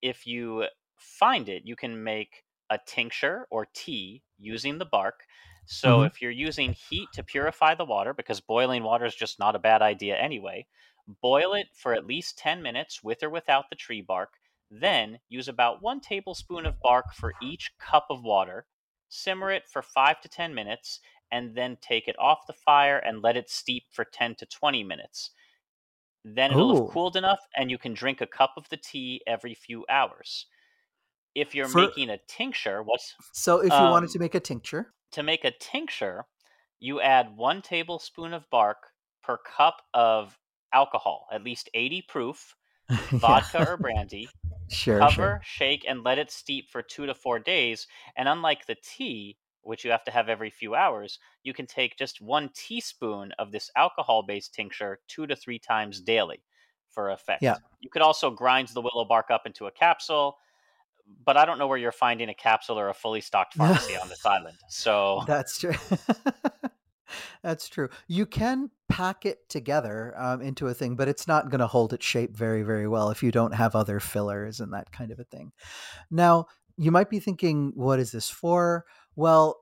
if you find it, you can make a tincture or tea using the bark so mm-hmm. if you're using heat to purify the water, because boiling water is just not a bad idea anyway, boil it for at least 10 minutes with or without the tree bark. Then use about one tablespoon of bark for each cup of water. Simmer it for 5 to 10 minutes, and then take it off the fire and let it steep for 10 to 20 minutes. Then it'll Ooh. have cooled enough, and you can drink a cup of the tea every few hours. If you're for, making a tincture, what's so? If you um, wanted to make a tincture, to make a tincture, you add one tablespoon of bark per cup of alcohol, at least 80 proof, (laughs) vodka or brandy. (laughs) Sure. Cover, sure. shake, and let it steep for two to four days. And unlike the tea, which you have to have every few hours, you can take just one teaspoon of this alcohol based tincture two to three times daily for effect. Yeah. You could also grind the willow bark up into a capsule but I don't know where you're finding a capsule or a fully stocked (laughs) pharmacy on this island. So that's true. (laughs) that's true. You can pack it together um, into a thing, but it's not going to hold its shape very, very well if you don't have other fillers and that kind of a thing. Now, you might be thinking, what is this for? Well,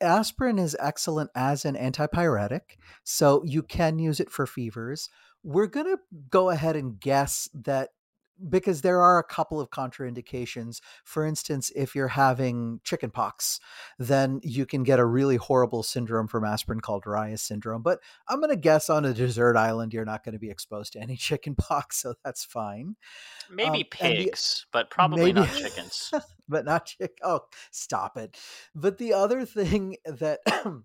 aspirin is excellent as an antipyretic, so you can use it for fevers. We're going to go ahead and guess that because there are a couple of contraindications. For instance, if you're having chickenpox, then you can get a really horrible syndrome from aspirin called Reye's syndrome. But I'm going to guess on a desert island, you're not going to be exposed to any (laughs) chickenpox, so that's fine. Maybe um, pigs, the, but probably maybe, not (laughs) chickens. but not chick. Oh, stop it! But the other thing that (clears throat)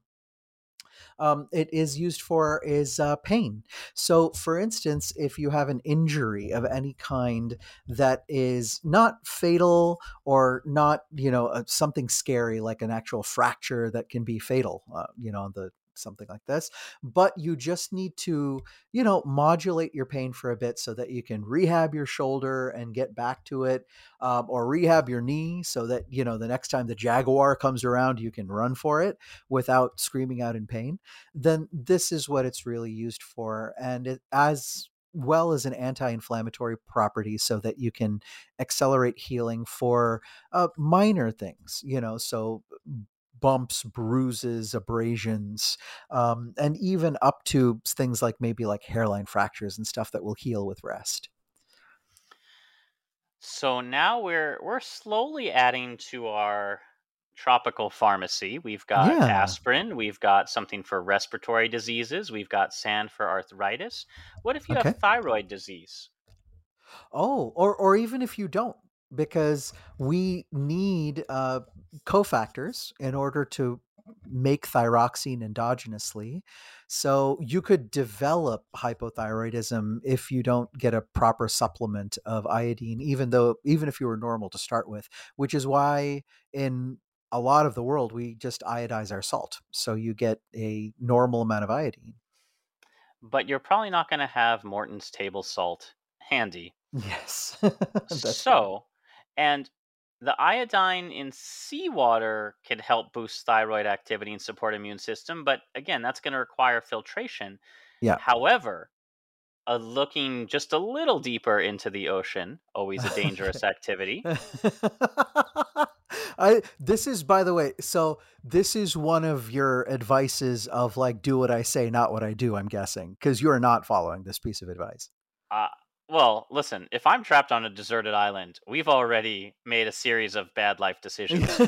um, it is used for is uh, pain. So, for instance, if you have an injury of any kind that is not fatal or not, you know, uh, something scary like an actual fracture that can be fatal, uh, you know, the something like this. But you just need to, you know, modulate your pain for a bit so that you can rehab your shoulder and get back to it, um, or rehab your knee so that, you know, the next time the Jaguar comes around, you can run for it without screaming out in pain. Then this is what it's really used for. And it, as well as an anti-inflammatory property so that you can accelerate healing for uh, minor things you know so bumps bruises abrasions um, and even up to things like maybe like hairline fractures and stuff that will heal with rest So now we're we're slowly adding to our tropical pharmacy. We've got yeah aspirin, we've got something for respiratory diseases, we've got sand for arthritis. What if you have thyroid disease? Oh, or or even if you don't, because we need uh, cofactors in order to make thyroxine endogenously. So you could develop hypothyroidism if you don't get a proper supplement of iodine, even though even if you were normal to start with, which is why in a lot of the world we just iodize our salt. So you get a normal amount of iodine. But you're probably not going to have Morton's table salt handy. Yes. (laughs) So, and the iodine in seawater can help boost thyroid activity and support immune system, but again, that's going to require filtration. Yeah. However, uh, looking just a little deeper into the ocean, always a dangerous (laughs) activity. I this is by the way, so this is one of your advices of like do what I say, not what I do, I'm guessing, because you're not following this piece of advice. Uh, well, listen, if I'm trapped on a deserted island, we've already made a series of bad life decisions. (laughs)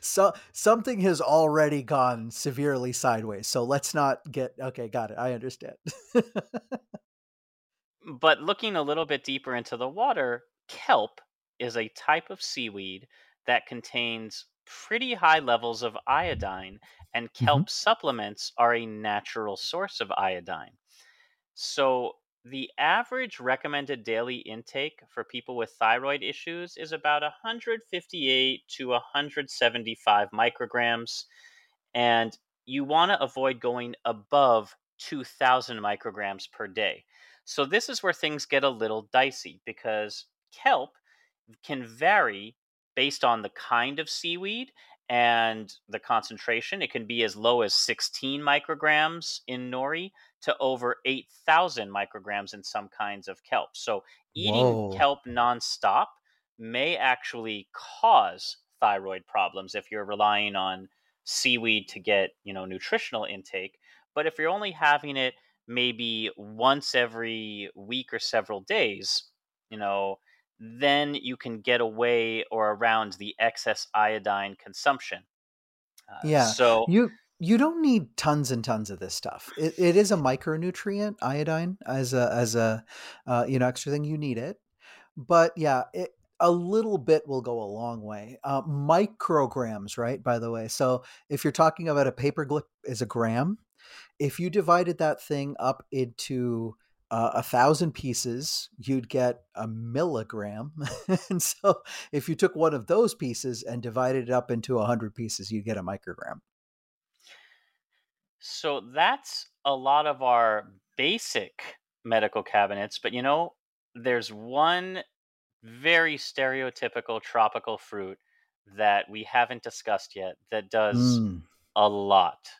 so something has already gone severely sideways. So let's not get okay, got it. I understand. (laughs) But looking a little bit deeper into the water, kelp is a type of seaweed that contains pretty high levels of iodine, and kelp mm-hmm. supplements are a natural source of iodine. So, the average recommended daily intake for people with thyroid issues is about 158 to 175 micrograms, and you want to avoid going above 2000 micrograms per day. So, this is where things get a little dicey because kelp can vary based on the kind of seaweed and the concentration. It can be as low as 16 micrograms in nori to over 8,000 micrograms in some kinds of kelp. So, eating Whoa. kelp nonstop may actually cause thyroid problems if you're relying on seaweed to get, you know, nutritional intake. But if you're only having it maybe once every week or several days, you know, then you can get away or around the excess iodine consumption. Uh, Yeah, so, you you don't need tons and tons of this stuff. It, it is a micronutrient, iodine, as a as a uh, you know extra thing. You need it, but yeah, it, a little bit will go a long way. Uh, micrograms, right? By the way, so if you're talking about a paperclip is a gram, if you divided that thing up into uh, a thousand pieces, you'd get a milligram. (laughs) and so if you took one of those pieces and divided it up into a hundred pieces, you'd get a microgram. So that's a lot of our basic medical cabinets. But you know, there's one very stereotypical tropical fruit that we haven't discussed yet that does Mm. a lot.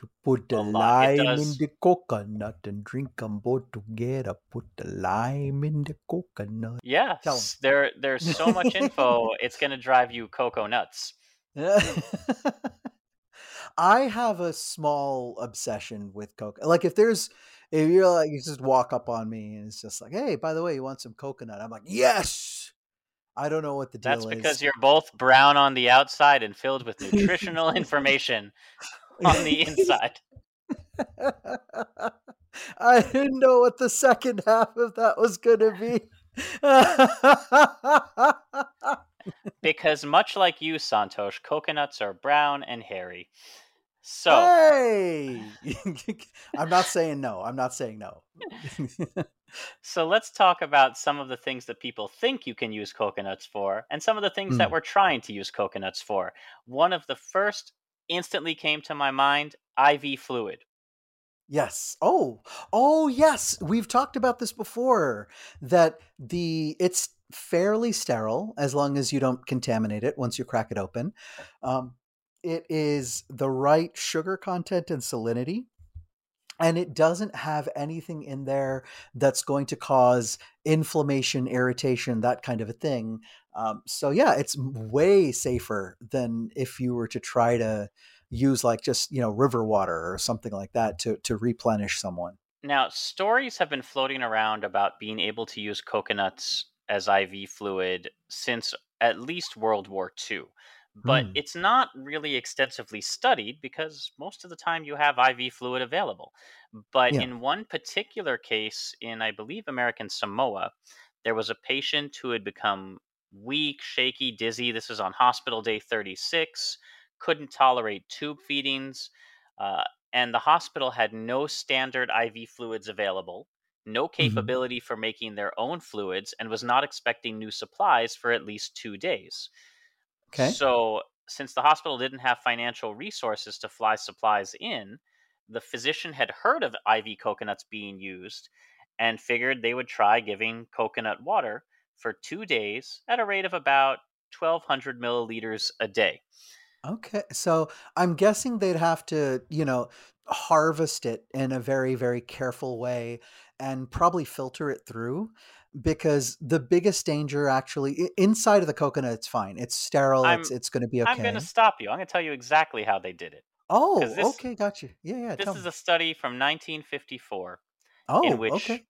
You put the A lime in the coconut and drink them both together. Put the lime in the coconut. Tell Yes, there there's so much info, (laughs) it's gonna drive you cocoa nuts. (laughs) (laughs) I have a small obsession with coconut. Like if there's, if you're like, you just walk up on me and it's just like, hey, by the way, you want some coconut? I'm like, yes. I don't know what the deal is. That's because you're both brown on the outside and filled with (laughs) nutritional information on the (laughs) inside. I didn't know what the second half of that was going to be. (laughs) Because much like you, Santhosh, coconuts are brown and hairy. So, hey, (laughs) I'm not saying no. I'm not saying no. (laughs) so let's talk about some of the things that people think you can use coconuts for and some of the things that Mm, we're trying to use coconuts for. One of the first instantly came to my mind IV fluid. Yes. Oh, oh yes. We've talked about this before that the it's fairly sterile as long as you don't contaminate it once you crack it open. Um, it is the right sugar content and salinity and it doesn't have anything in there that's going to cause inflammation irritation that kind of a thing um, so yeah it's way safer than if you were to try to use like just you know river water or something like that to to replenish someone. Now stories have been floating around about being able to use coconuts as iv fluid since at least world war ii but mm. it's not really extensively studied because most of the time you have IV fluid available. But yeah. in one particular case, in I believe American Samoa, there was a patient who had become weak, shaky, dizzy. This is on hospital day 36, couldn't tolerate tube feedings, uh, and the hospital had no standard IV fluids available. No mm-hmm. capability mm-hmm. for making their own fluids and was not expecting new supplies for at least two days. Okay. So, since the hospital didn't have financial resources to fly supplies in, the physician had heard of IV coconuts being used and figured they would try giving coconut water for two days at a rate of about 1200 milliliters a day. Okay. So I'm guessing they'd have to, you know, harvest it in a very, very careful way and probably filter it through because the biggest danger actually inside of the coconut it's fine. It's sterile I'm, it's it's going to be okay i'm going to stop you. I'm going to tell you exactly how they did it oh this, okay got you yeah yeah this is me. a study from 1954 oh in which okay.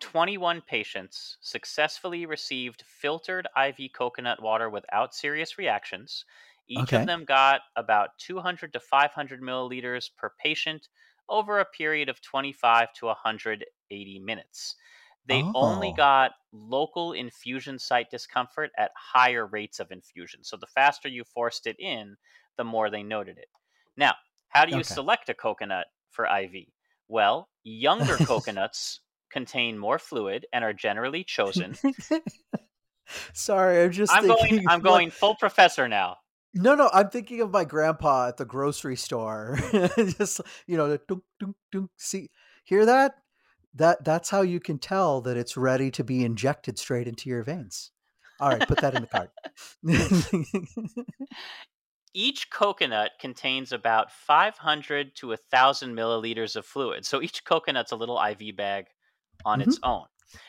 21 patients successfully received filtered iv coconut water without serious reactions. Each okay. of them got about 200 to 500 milliliters per patient over a period of 25 to 180 minutes they oh. only got local infusion site discomfort at higher rates of infusion. So the faster you forced it in, the more they noted it. Now, how do you okay. select a coconut for IV? Well, younger (laughs) coconuts contain more fluid and are generally chosen. (laughs) Sorry, I'm just. I'm going. I'm going full professor now. No, no, I'm thinking of my grandpa at the grocery store. (laughs) just you know, the dunk, dunk, dunk. See, hear that? That that's how you can tell that it's ready to be injected straight into your veins. All right, put that in the cart. (laughs) each coconut contains about 500 to 1,000 milliliters of fluid. So each coconut's a little IV bag on mm-hmm. its own.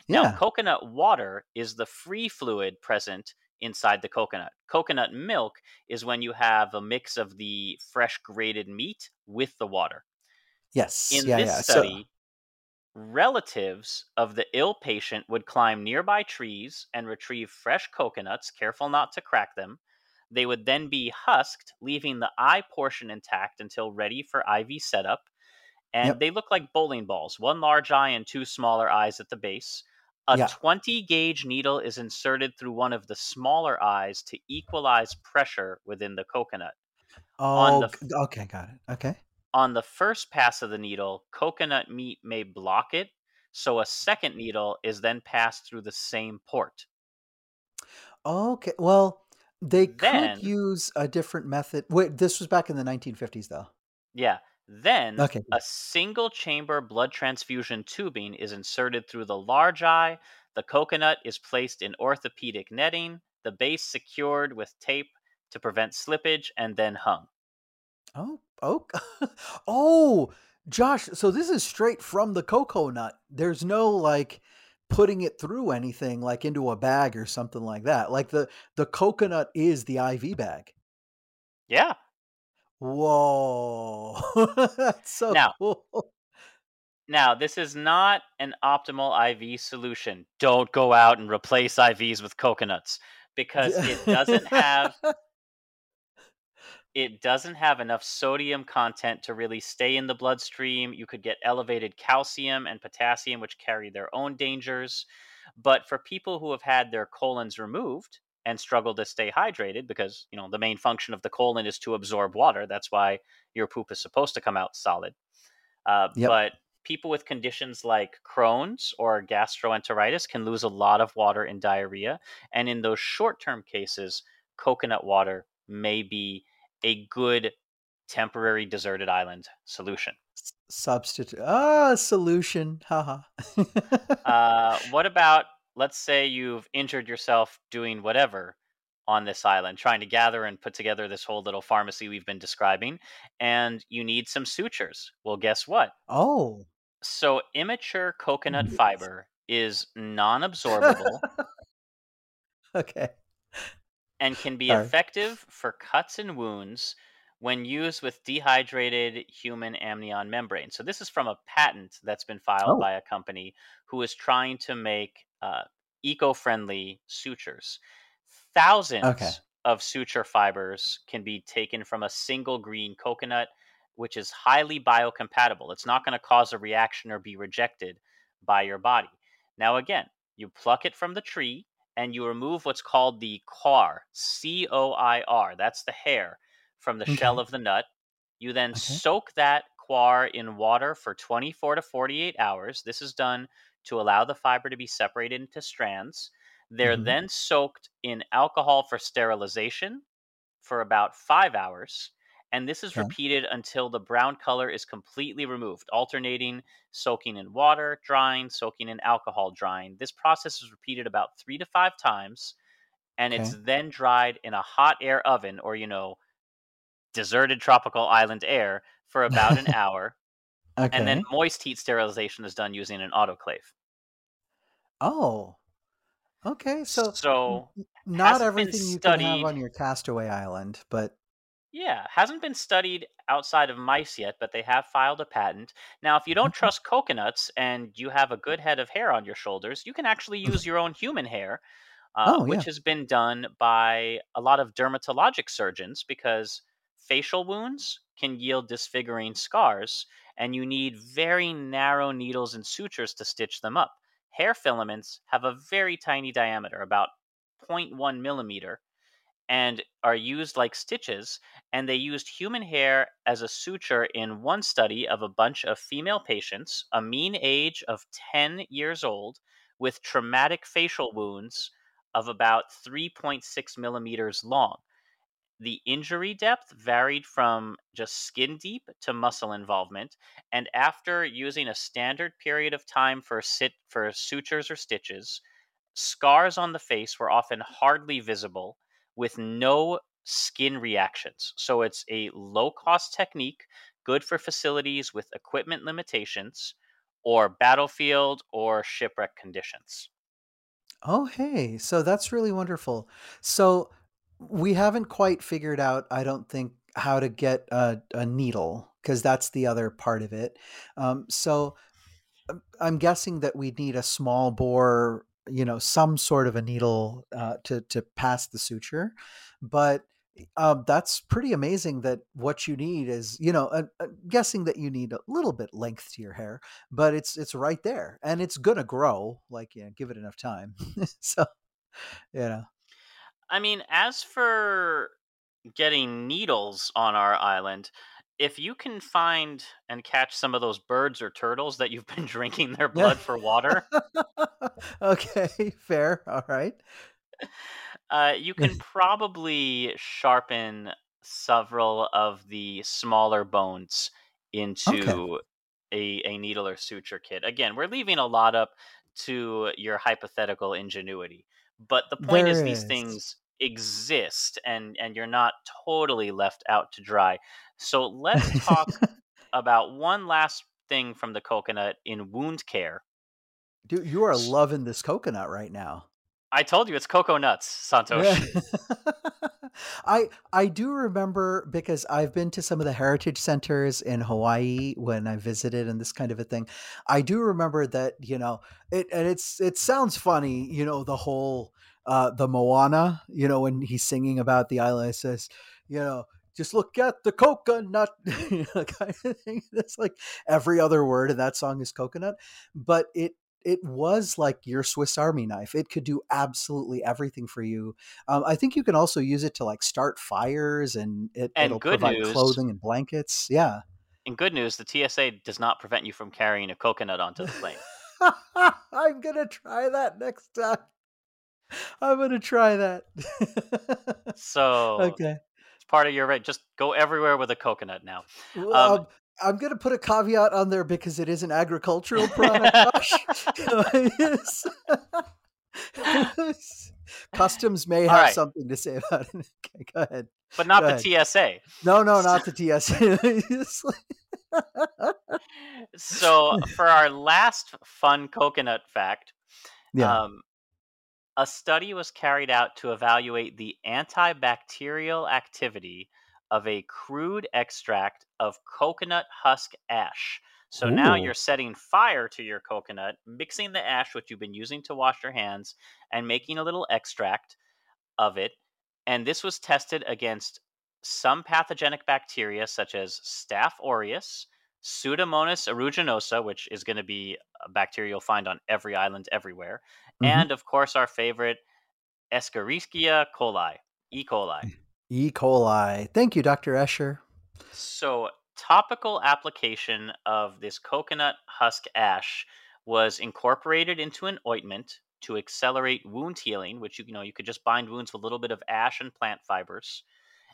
Now, yeah. coconut water is the free fluid present inside the coconut. Coconut milk is when you have a mix of the fresh grated meat with the water. Yes. In yeah, this yeah. study, so Relatives of the ill patient would climb nearby trees and retrieve fresh coconuts, careful not to crack them. They would then be husked, leaving the eye portion intact until ready for IV setup. And yep. they look like bowling balls one large eye and two smaller eyes at the base. A yeah. 20 gauge needle is inserted through one of the smaller eyes to equalize pressure within the coconut. Oh, the, okay, got it. Okay. On the first pass of the needle, coconut meat may block it, so a second mm-hmm. needle is then passed through the same port. Okay, well, they then, could use a different method. Wait, this was back in the 1950s, though. Yeah. Then okay. a single chamber blood transfusion tubing is inserted through the large eye. The coconut is placed in orthopedic netting, the base secured with tape to prevent slippage, and then hung. Oh, oh, (laughs) oh, Josh. So this is straight from the cocoa nut. There's no like putting it through anything like into a bag or something like that. Like the the coconut is the IV bag. Yeah. Whoa, (laughs) that's so now, cool. (laughs) Now, this is not an optimal IV solution. Don't go out and replace IVs with coconuts because it doesn't have it doesn't have enough sodium content to really stay in the bloodstream. You could get elevated calcium and potassium, which carry their own dangers. But for people who have had their colons removed and struggle to stay hydrated, because you know the main function of the colon is to absorb water, that's why your poop is supposed to come out solid. Uh, yep. But people with conditions like Crohn's or gastroenteritis can lose a lot of water in diarrhea, and in those short-term cases, coconut water may be a good temporary deserted island solution. Substitute. Ah, solution. Haha. (laughs) Uh, what about, let's say you've injured yourself doing whatever on this island, trying to gather and put together this whole little pharmacy we've been describing, and you need some sutures. Well, guess what? oh. So, immature coconut fiber is (laughs) non absorbable okay. And can be Sorry. effective for cuts and wounds when used with dehydrated human amnion membrane. So, this is from a patent that's been filed Oh. by a company who is trying to make uh, eco friendly sutures. Thousands of suture fibers can be taken from a single green coconut, which is highly biocompatible. It's not going to cause a reaction or be rejected by your body. Now, again, you pluck it from the tree and you remove what's called the coir, C O I R. That's the hair from the shell of the nut. You then Okay. soak that coir in water for 24 to 48 hours. This is done to allow the fiber to be separated into strands. They're Mhm. then soaked in alcohol for sterilization for about five hours. And this is Okay. repeated until the brown color is completely removed, alternating soaking in water, drying, soaking in alcohol, drying. This process is repeated about three to five times, and it's then dried in a hot air oven or, you know, deserted tropical island air for about an (laughs) hour. Okay. And then moist heat sterilization is done using an autoclave. oh. Okay. So So, not everything you can have on your castaway island, but Yeah, hasn't been studied outside of mice yet, but they have filed a patent. Now, if you don't trust coconuts and you have a good head of hair on your shoulders, you can actually use your own human hair, uh, Oh, which has been done by a lot of dermatologic surgeons because facial wounds can yield disfiguring scars, and you need very narrow needles and sutures to stitch them up. Hair filaments have a very tiny diameter, about 0.1 millimeter, and are used like stitches. And they used human hair as a suture in one study of a bunch of female patients, a mean age of 10 years old, with traumatic facial wounds of about 3.6 millimeters long. The injury depth varied from just skin deep to muscle involvement, and after using a standard period of time for sit for sutures or stitches, scars on the face were often hardly visible with no skin reactions. So it's a low cost technique, good for facilities with equipment limitations or battlefield or shipwreck conditions. Oh, hey. So that's really wonderful. So we haven't quite figured out, I don't think, how to get a, a needle because that's the other part of it. Um, so I'm guessing that we'd need a small bore, you know, some sort of a needle uh, to to pass the suture. But um, that's pretty amazing that what you need is, you know, I'm, I'm guessing that you need a little bit length to your hair, but it's it's right there and it's gonna grow. Like, yeah, give it enough time. (laughs) so, you know, I mean, as for getting needles on our island, if you can find and catch some of those birds or turtles that you've (laughs) been drinking their blood for water, (laughs) okay, fair. All right. uh, you can (laughs) probably sharpen several of the smaller bones into a, a needle or suture kit. Again, we're leaving a lot up to your hypothetical ingenuity. But the point is these things exist and, and you're not totally left out to dry. So let's talk (laughs) about one last thing from the coconut in wound care. Dude, you are loving this coconut right now. I told you it's cocoa nuts, Santhosh. Yeah. (laughs) I I do remember because I've been to some of the heritage centers in Hawaii when I visited and this kind of a thing. I do remember that, you know, it and it's it sounds funny, you know, the whole uh the Moana, you know, when he's singing about the island, it says, you know, just look at the coconut (laughs) you know, kind of thing. It's like every other word in that song is coconut. But it it was like your Swiss Army knife. It could do absolutely everything for you. Um, I think you can also use it to like start fires, and it, And it'll good provide news- clothing and blankets. Yeah. In good news, the TSA does not prevent you from carrying a coconut onto the plane. (laughs) I'm gonna try that next time. I'm gonna try that. So (laughs) okay. Part of your right. Just go everywhere with a coconut now. Well, Um, I'm going to put a caveat on there because it is an agricultural (laughs) product. (laughs) Customs may have right. something to say about it. (laughs) Okay, go ahead. but not Go the TSA. No, no, not the TSA. So for our last fun coconut fact, yeah. um, a study was carried out to evaluate the antibacterial activity of a crude extract of coconut husk ash. So now you're setting fire to your coconut, mixing the ash which you've been using to wash your hands, and making a little extract of it. And this was tested against some pathogenic bacteria such as Staph aureus, Pseudomonas aeruginosa, which is going to be bacteria you'll find on every island everywhere, Mhm. and of course our favorite Escherichia coli, E. coli. E. coli. Thank you, Dr. Escher. So, topical application of this coconut husk ash was incorporated into an ointment to accelerate wound healing, which you, you know you could just bind wounds with a little bit of ash and plant fibers,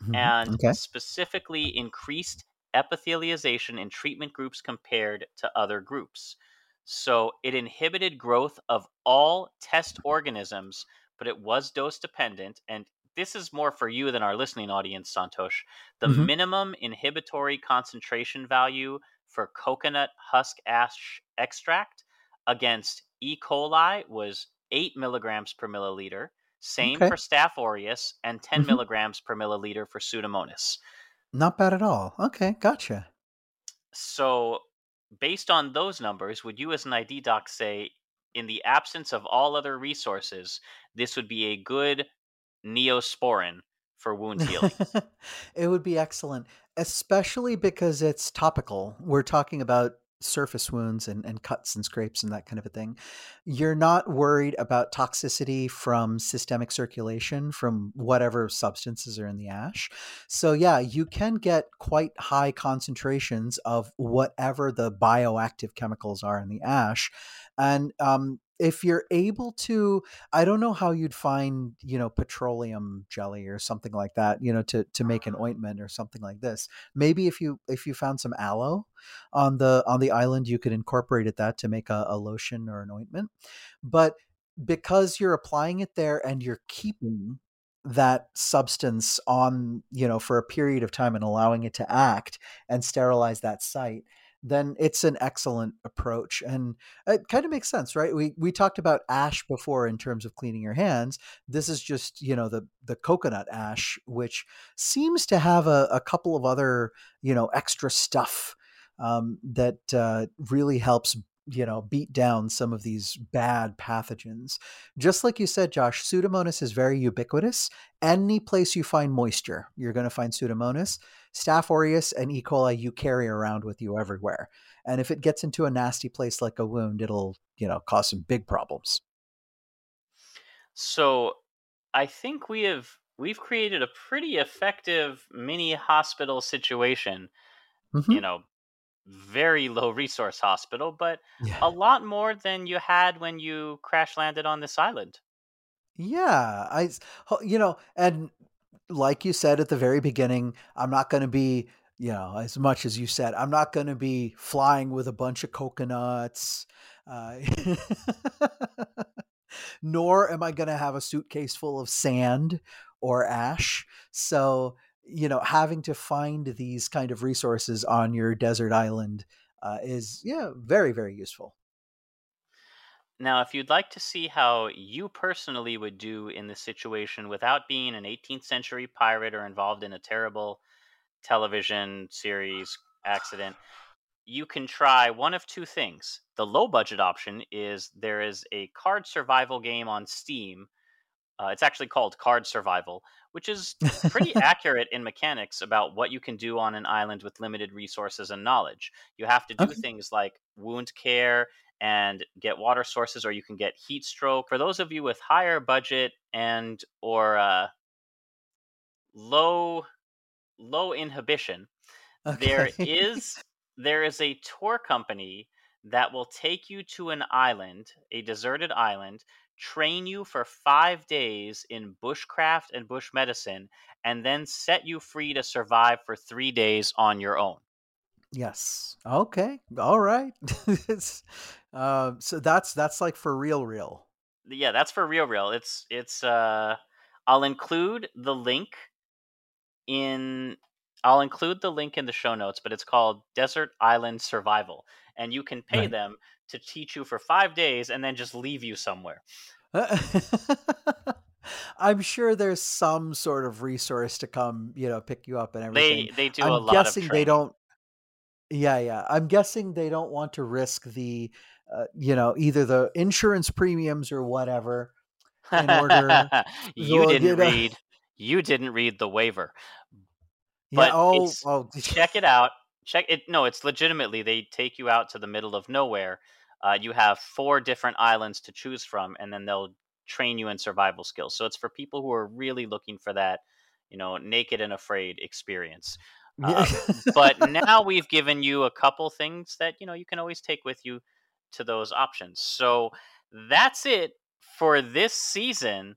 Mhm. and okay. specifically increased epithelialization in treatment groups compared to other groups. So it inhibited growth of all test organisms, but it was dose dependent. And this is more for you than our listening audience, Santhosh. The Mhm. minimum inhibitory concentration value for coconut husk ash extract against E. coli was 8 milligrams per milliliter. Same Okay. for Staph aureus and 10 Mhm. milligrams per milliliter for Pseudomonas. Not bad at all. Okay, gotcha. So, based on those numbers, would you, as an ID doc, say, in the absence of all other resources, this would be a good neosporin for wound healing? (laughs) it would be excellent, especially because it's topical. We're talking about surface wounds and, and cuts and scrapes and that kind of a thing. You're not worried about toxicity from systemic circulation from whatever substances are in the ash. So, yeah, you can get quite high concentrations of whatever the bioactive chemicals are in the ash. And um, if you're able to I don't know how you'd find, you know, petroleum jelly or something like that, you know, to to make an ointment or something like this. Maybe if you if you found some aloe on the on the island, you could incorporate it that to make a, a lotion or an ointment. But because you're applying it there and you're keeping that substance on, you know, for a period of time and allowing it to act and sterilize that site, then it's an excellent approach. And it kind of makes sense, right? We we talked about ash before in terms of cleaning your hands. This is just, you know, the the coconut ash, which seems to have a, a couple of other, you know, extra stuff um, that uh, really helps you know beat down some of these bad pathogens just like you said josh pseudomonas is very ubiquitous any place you find moisture you're going to find pseudomonas staph aureus and e coli you carry around with you everywhere and if it gets into a nasty place like a wound it'll you know cause some big problems so, I think we have we've created a pretty effective mini hospital situation. Mhm. You know, very low resource hospital, but yeah a lot more than you had when you crash landed on this island. yeah I you know and like you said at the very beginning i'm not going to be you know as much as you said i'm not going to be flying with a bunch of coconuts uh, (laughs) nor am i going to have a suitcase full of sand or ash. So you know having to find these kind of resources on your desert island uh, is yeah very very useful Now, if you'd like to see how you personally would do in this situation without being an 18th century pirate or involved in a terrible television series accident, you can try one of two things. The low budget option is there is a card survival game on Steam. Uh, it's actually called Card Survival, which is pretty (laughs) accurate in mechanics about what you can do on an island with limited resources and knowledge. You have to do Okay. things like wound care and get water sources, or you can get heat stroke. For those of you with higher budget and or uh, low low inhibition, there Okay. (laughs) is there is a tour company that will take you to an island, a deserted island, train you for five days in bushcraft and bush medicine, and then set you free to survive for three days on your own. Yes. Okay. All right. (laughs) It's, um, so that's that's like for real, real. Yeah, that's for real, real. It's it's. Uh, I'll include the link in. I'll include the link in the show notes, but it's called Desert Island Survival, and you can pay Right. them to teach you for five days and then just leave you somewhere. (laughs) I'm sure there's some sort of resource to come, you know, pick you up and everything. They they do I'm a lot guessing they don't. Yeah, yeah. I'm guessing they don't want to risk the, uh, you know, either the insurance premiums or whatever. (laughs) in order- you didn't you know- read. You didn't read the waiver. Yeah. Oh, oh. check it out. Check it. No, it's legitimately. They take you out to the middle of nowhere. Uh, you have four different islands to choose from, and then they'll train you in survival skills. So it's for people who are really looking for that, you know, naked and afraid experience. Uh, but (laughs) now we've given you a couple things that you know you can always take with you to those options. So that's it for this season,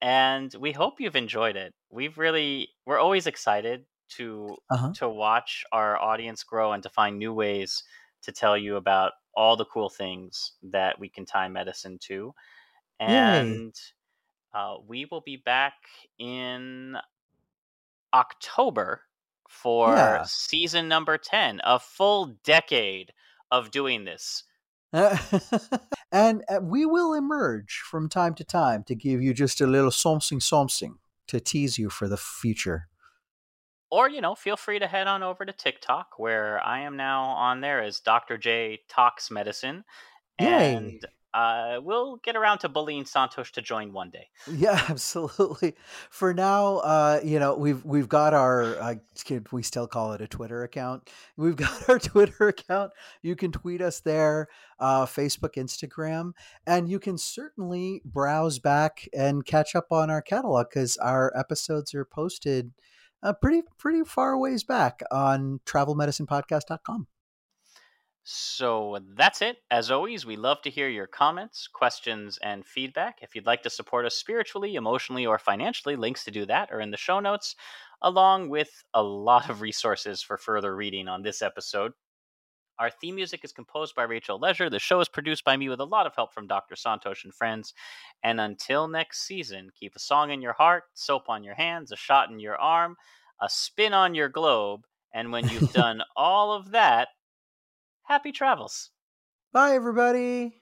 and we hope you've enjoyed it. We've really we're always excited to Uh-huh. to watch our audience grow and to find new ways to tell you about all the cool things that we can tie medicine to. And uh, we will be back in October for Yeah. season number 10, a full decade of doing this. (laughs) and uh, we will emerge from time to time to give you just a little something, something to tease you for the future. Or, you know, feel free to head on over to TikTok, where I am now on there as Dr. J Talks Medicine. Yay. And uh, we'll get around to bullying Santhosh to join one day. Yeah, (laughs) absolutely. For now, uh, you know, we've we've got our uh, we still call it a Twitter account? We've (laughs) got our Twitter account. You can tweet us there, uh, Facebook, Instagram, and you can certainly browse back and catch up on our catalog because our episodes are posted uh, pretty pretty far ways back on travelmedicinepodcast.com. So that's it. As always, we love to hear your comments, questions, and feedback. If you'd like to support us spiritually, emotionally, or financially, links to do that are in the show notes, along with a lot of resources for further reading on this episode. Our theme music is composed by Rachel Leisure. The show is produced by me with a lot of help from Dr. Santhosh and friends. And until next season, keep a song in your heart, soap on your hands, a shot in your arm, a spin on your globe. And when you've (laughs) done all of that, happy travels. Bye, everybody.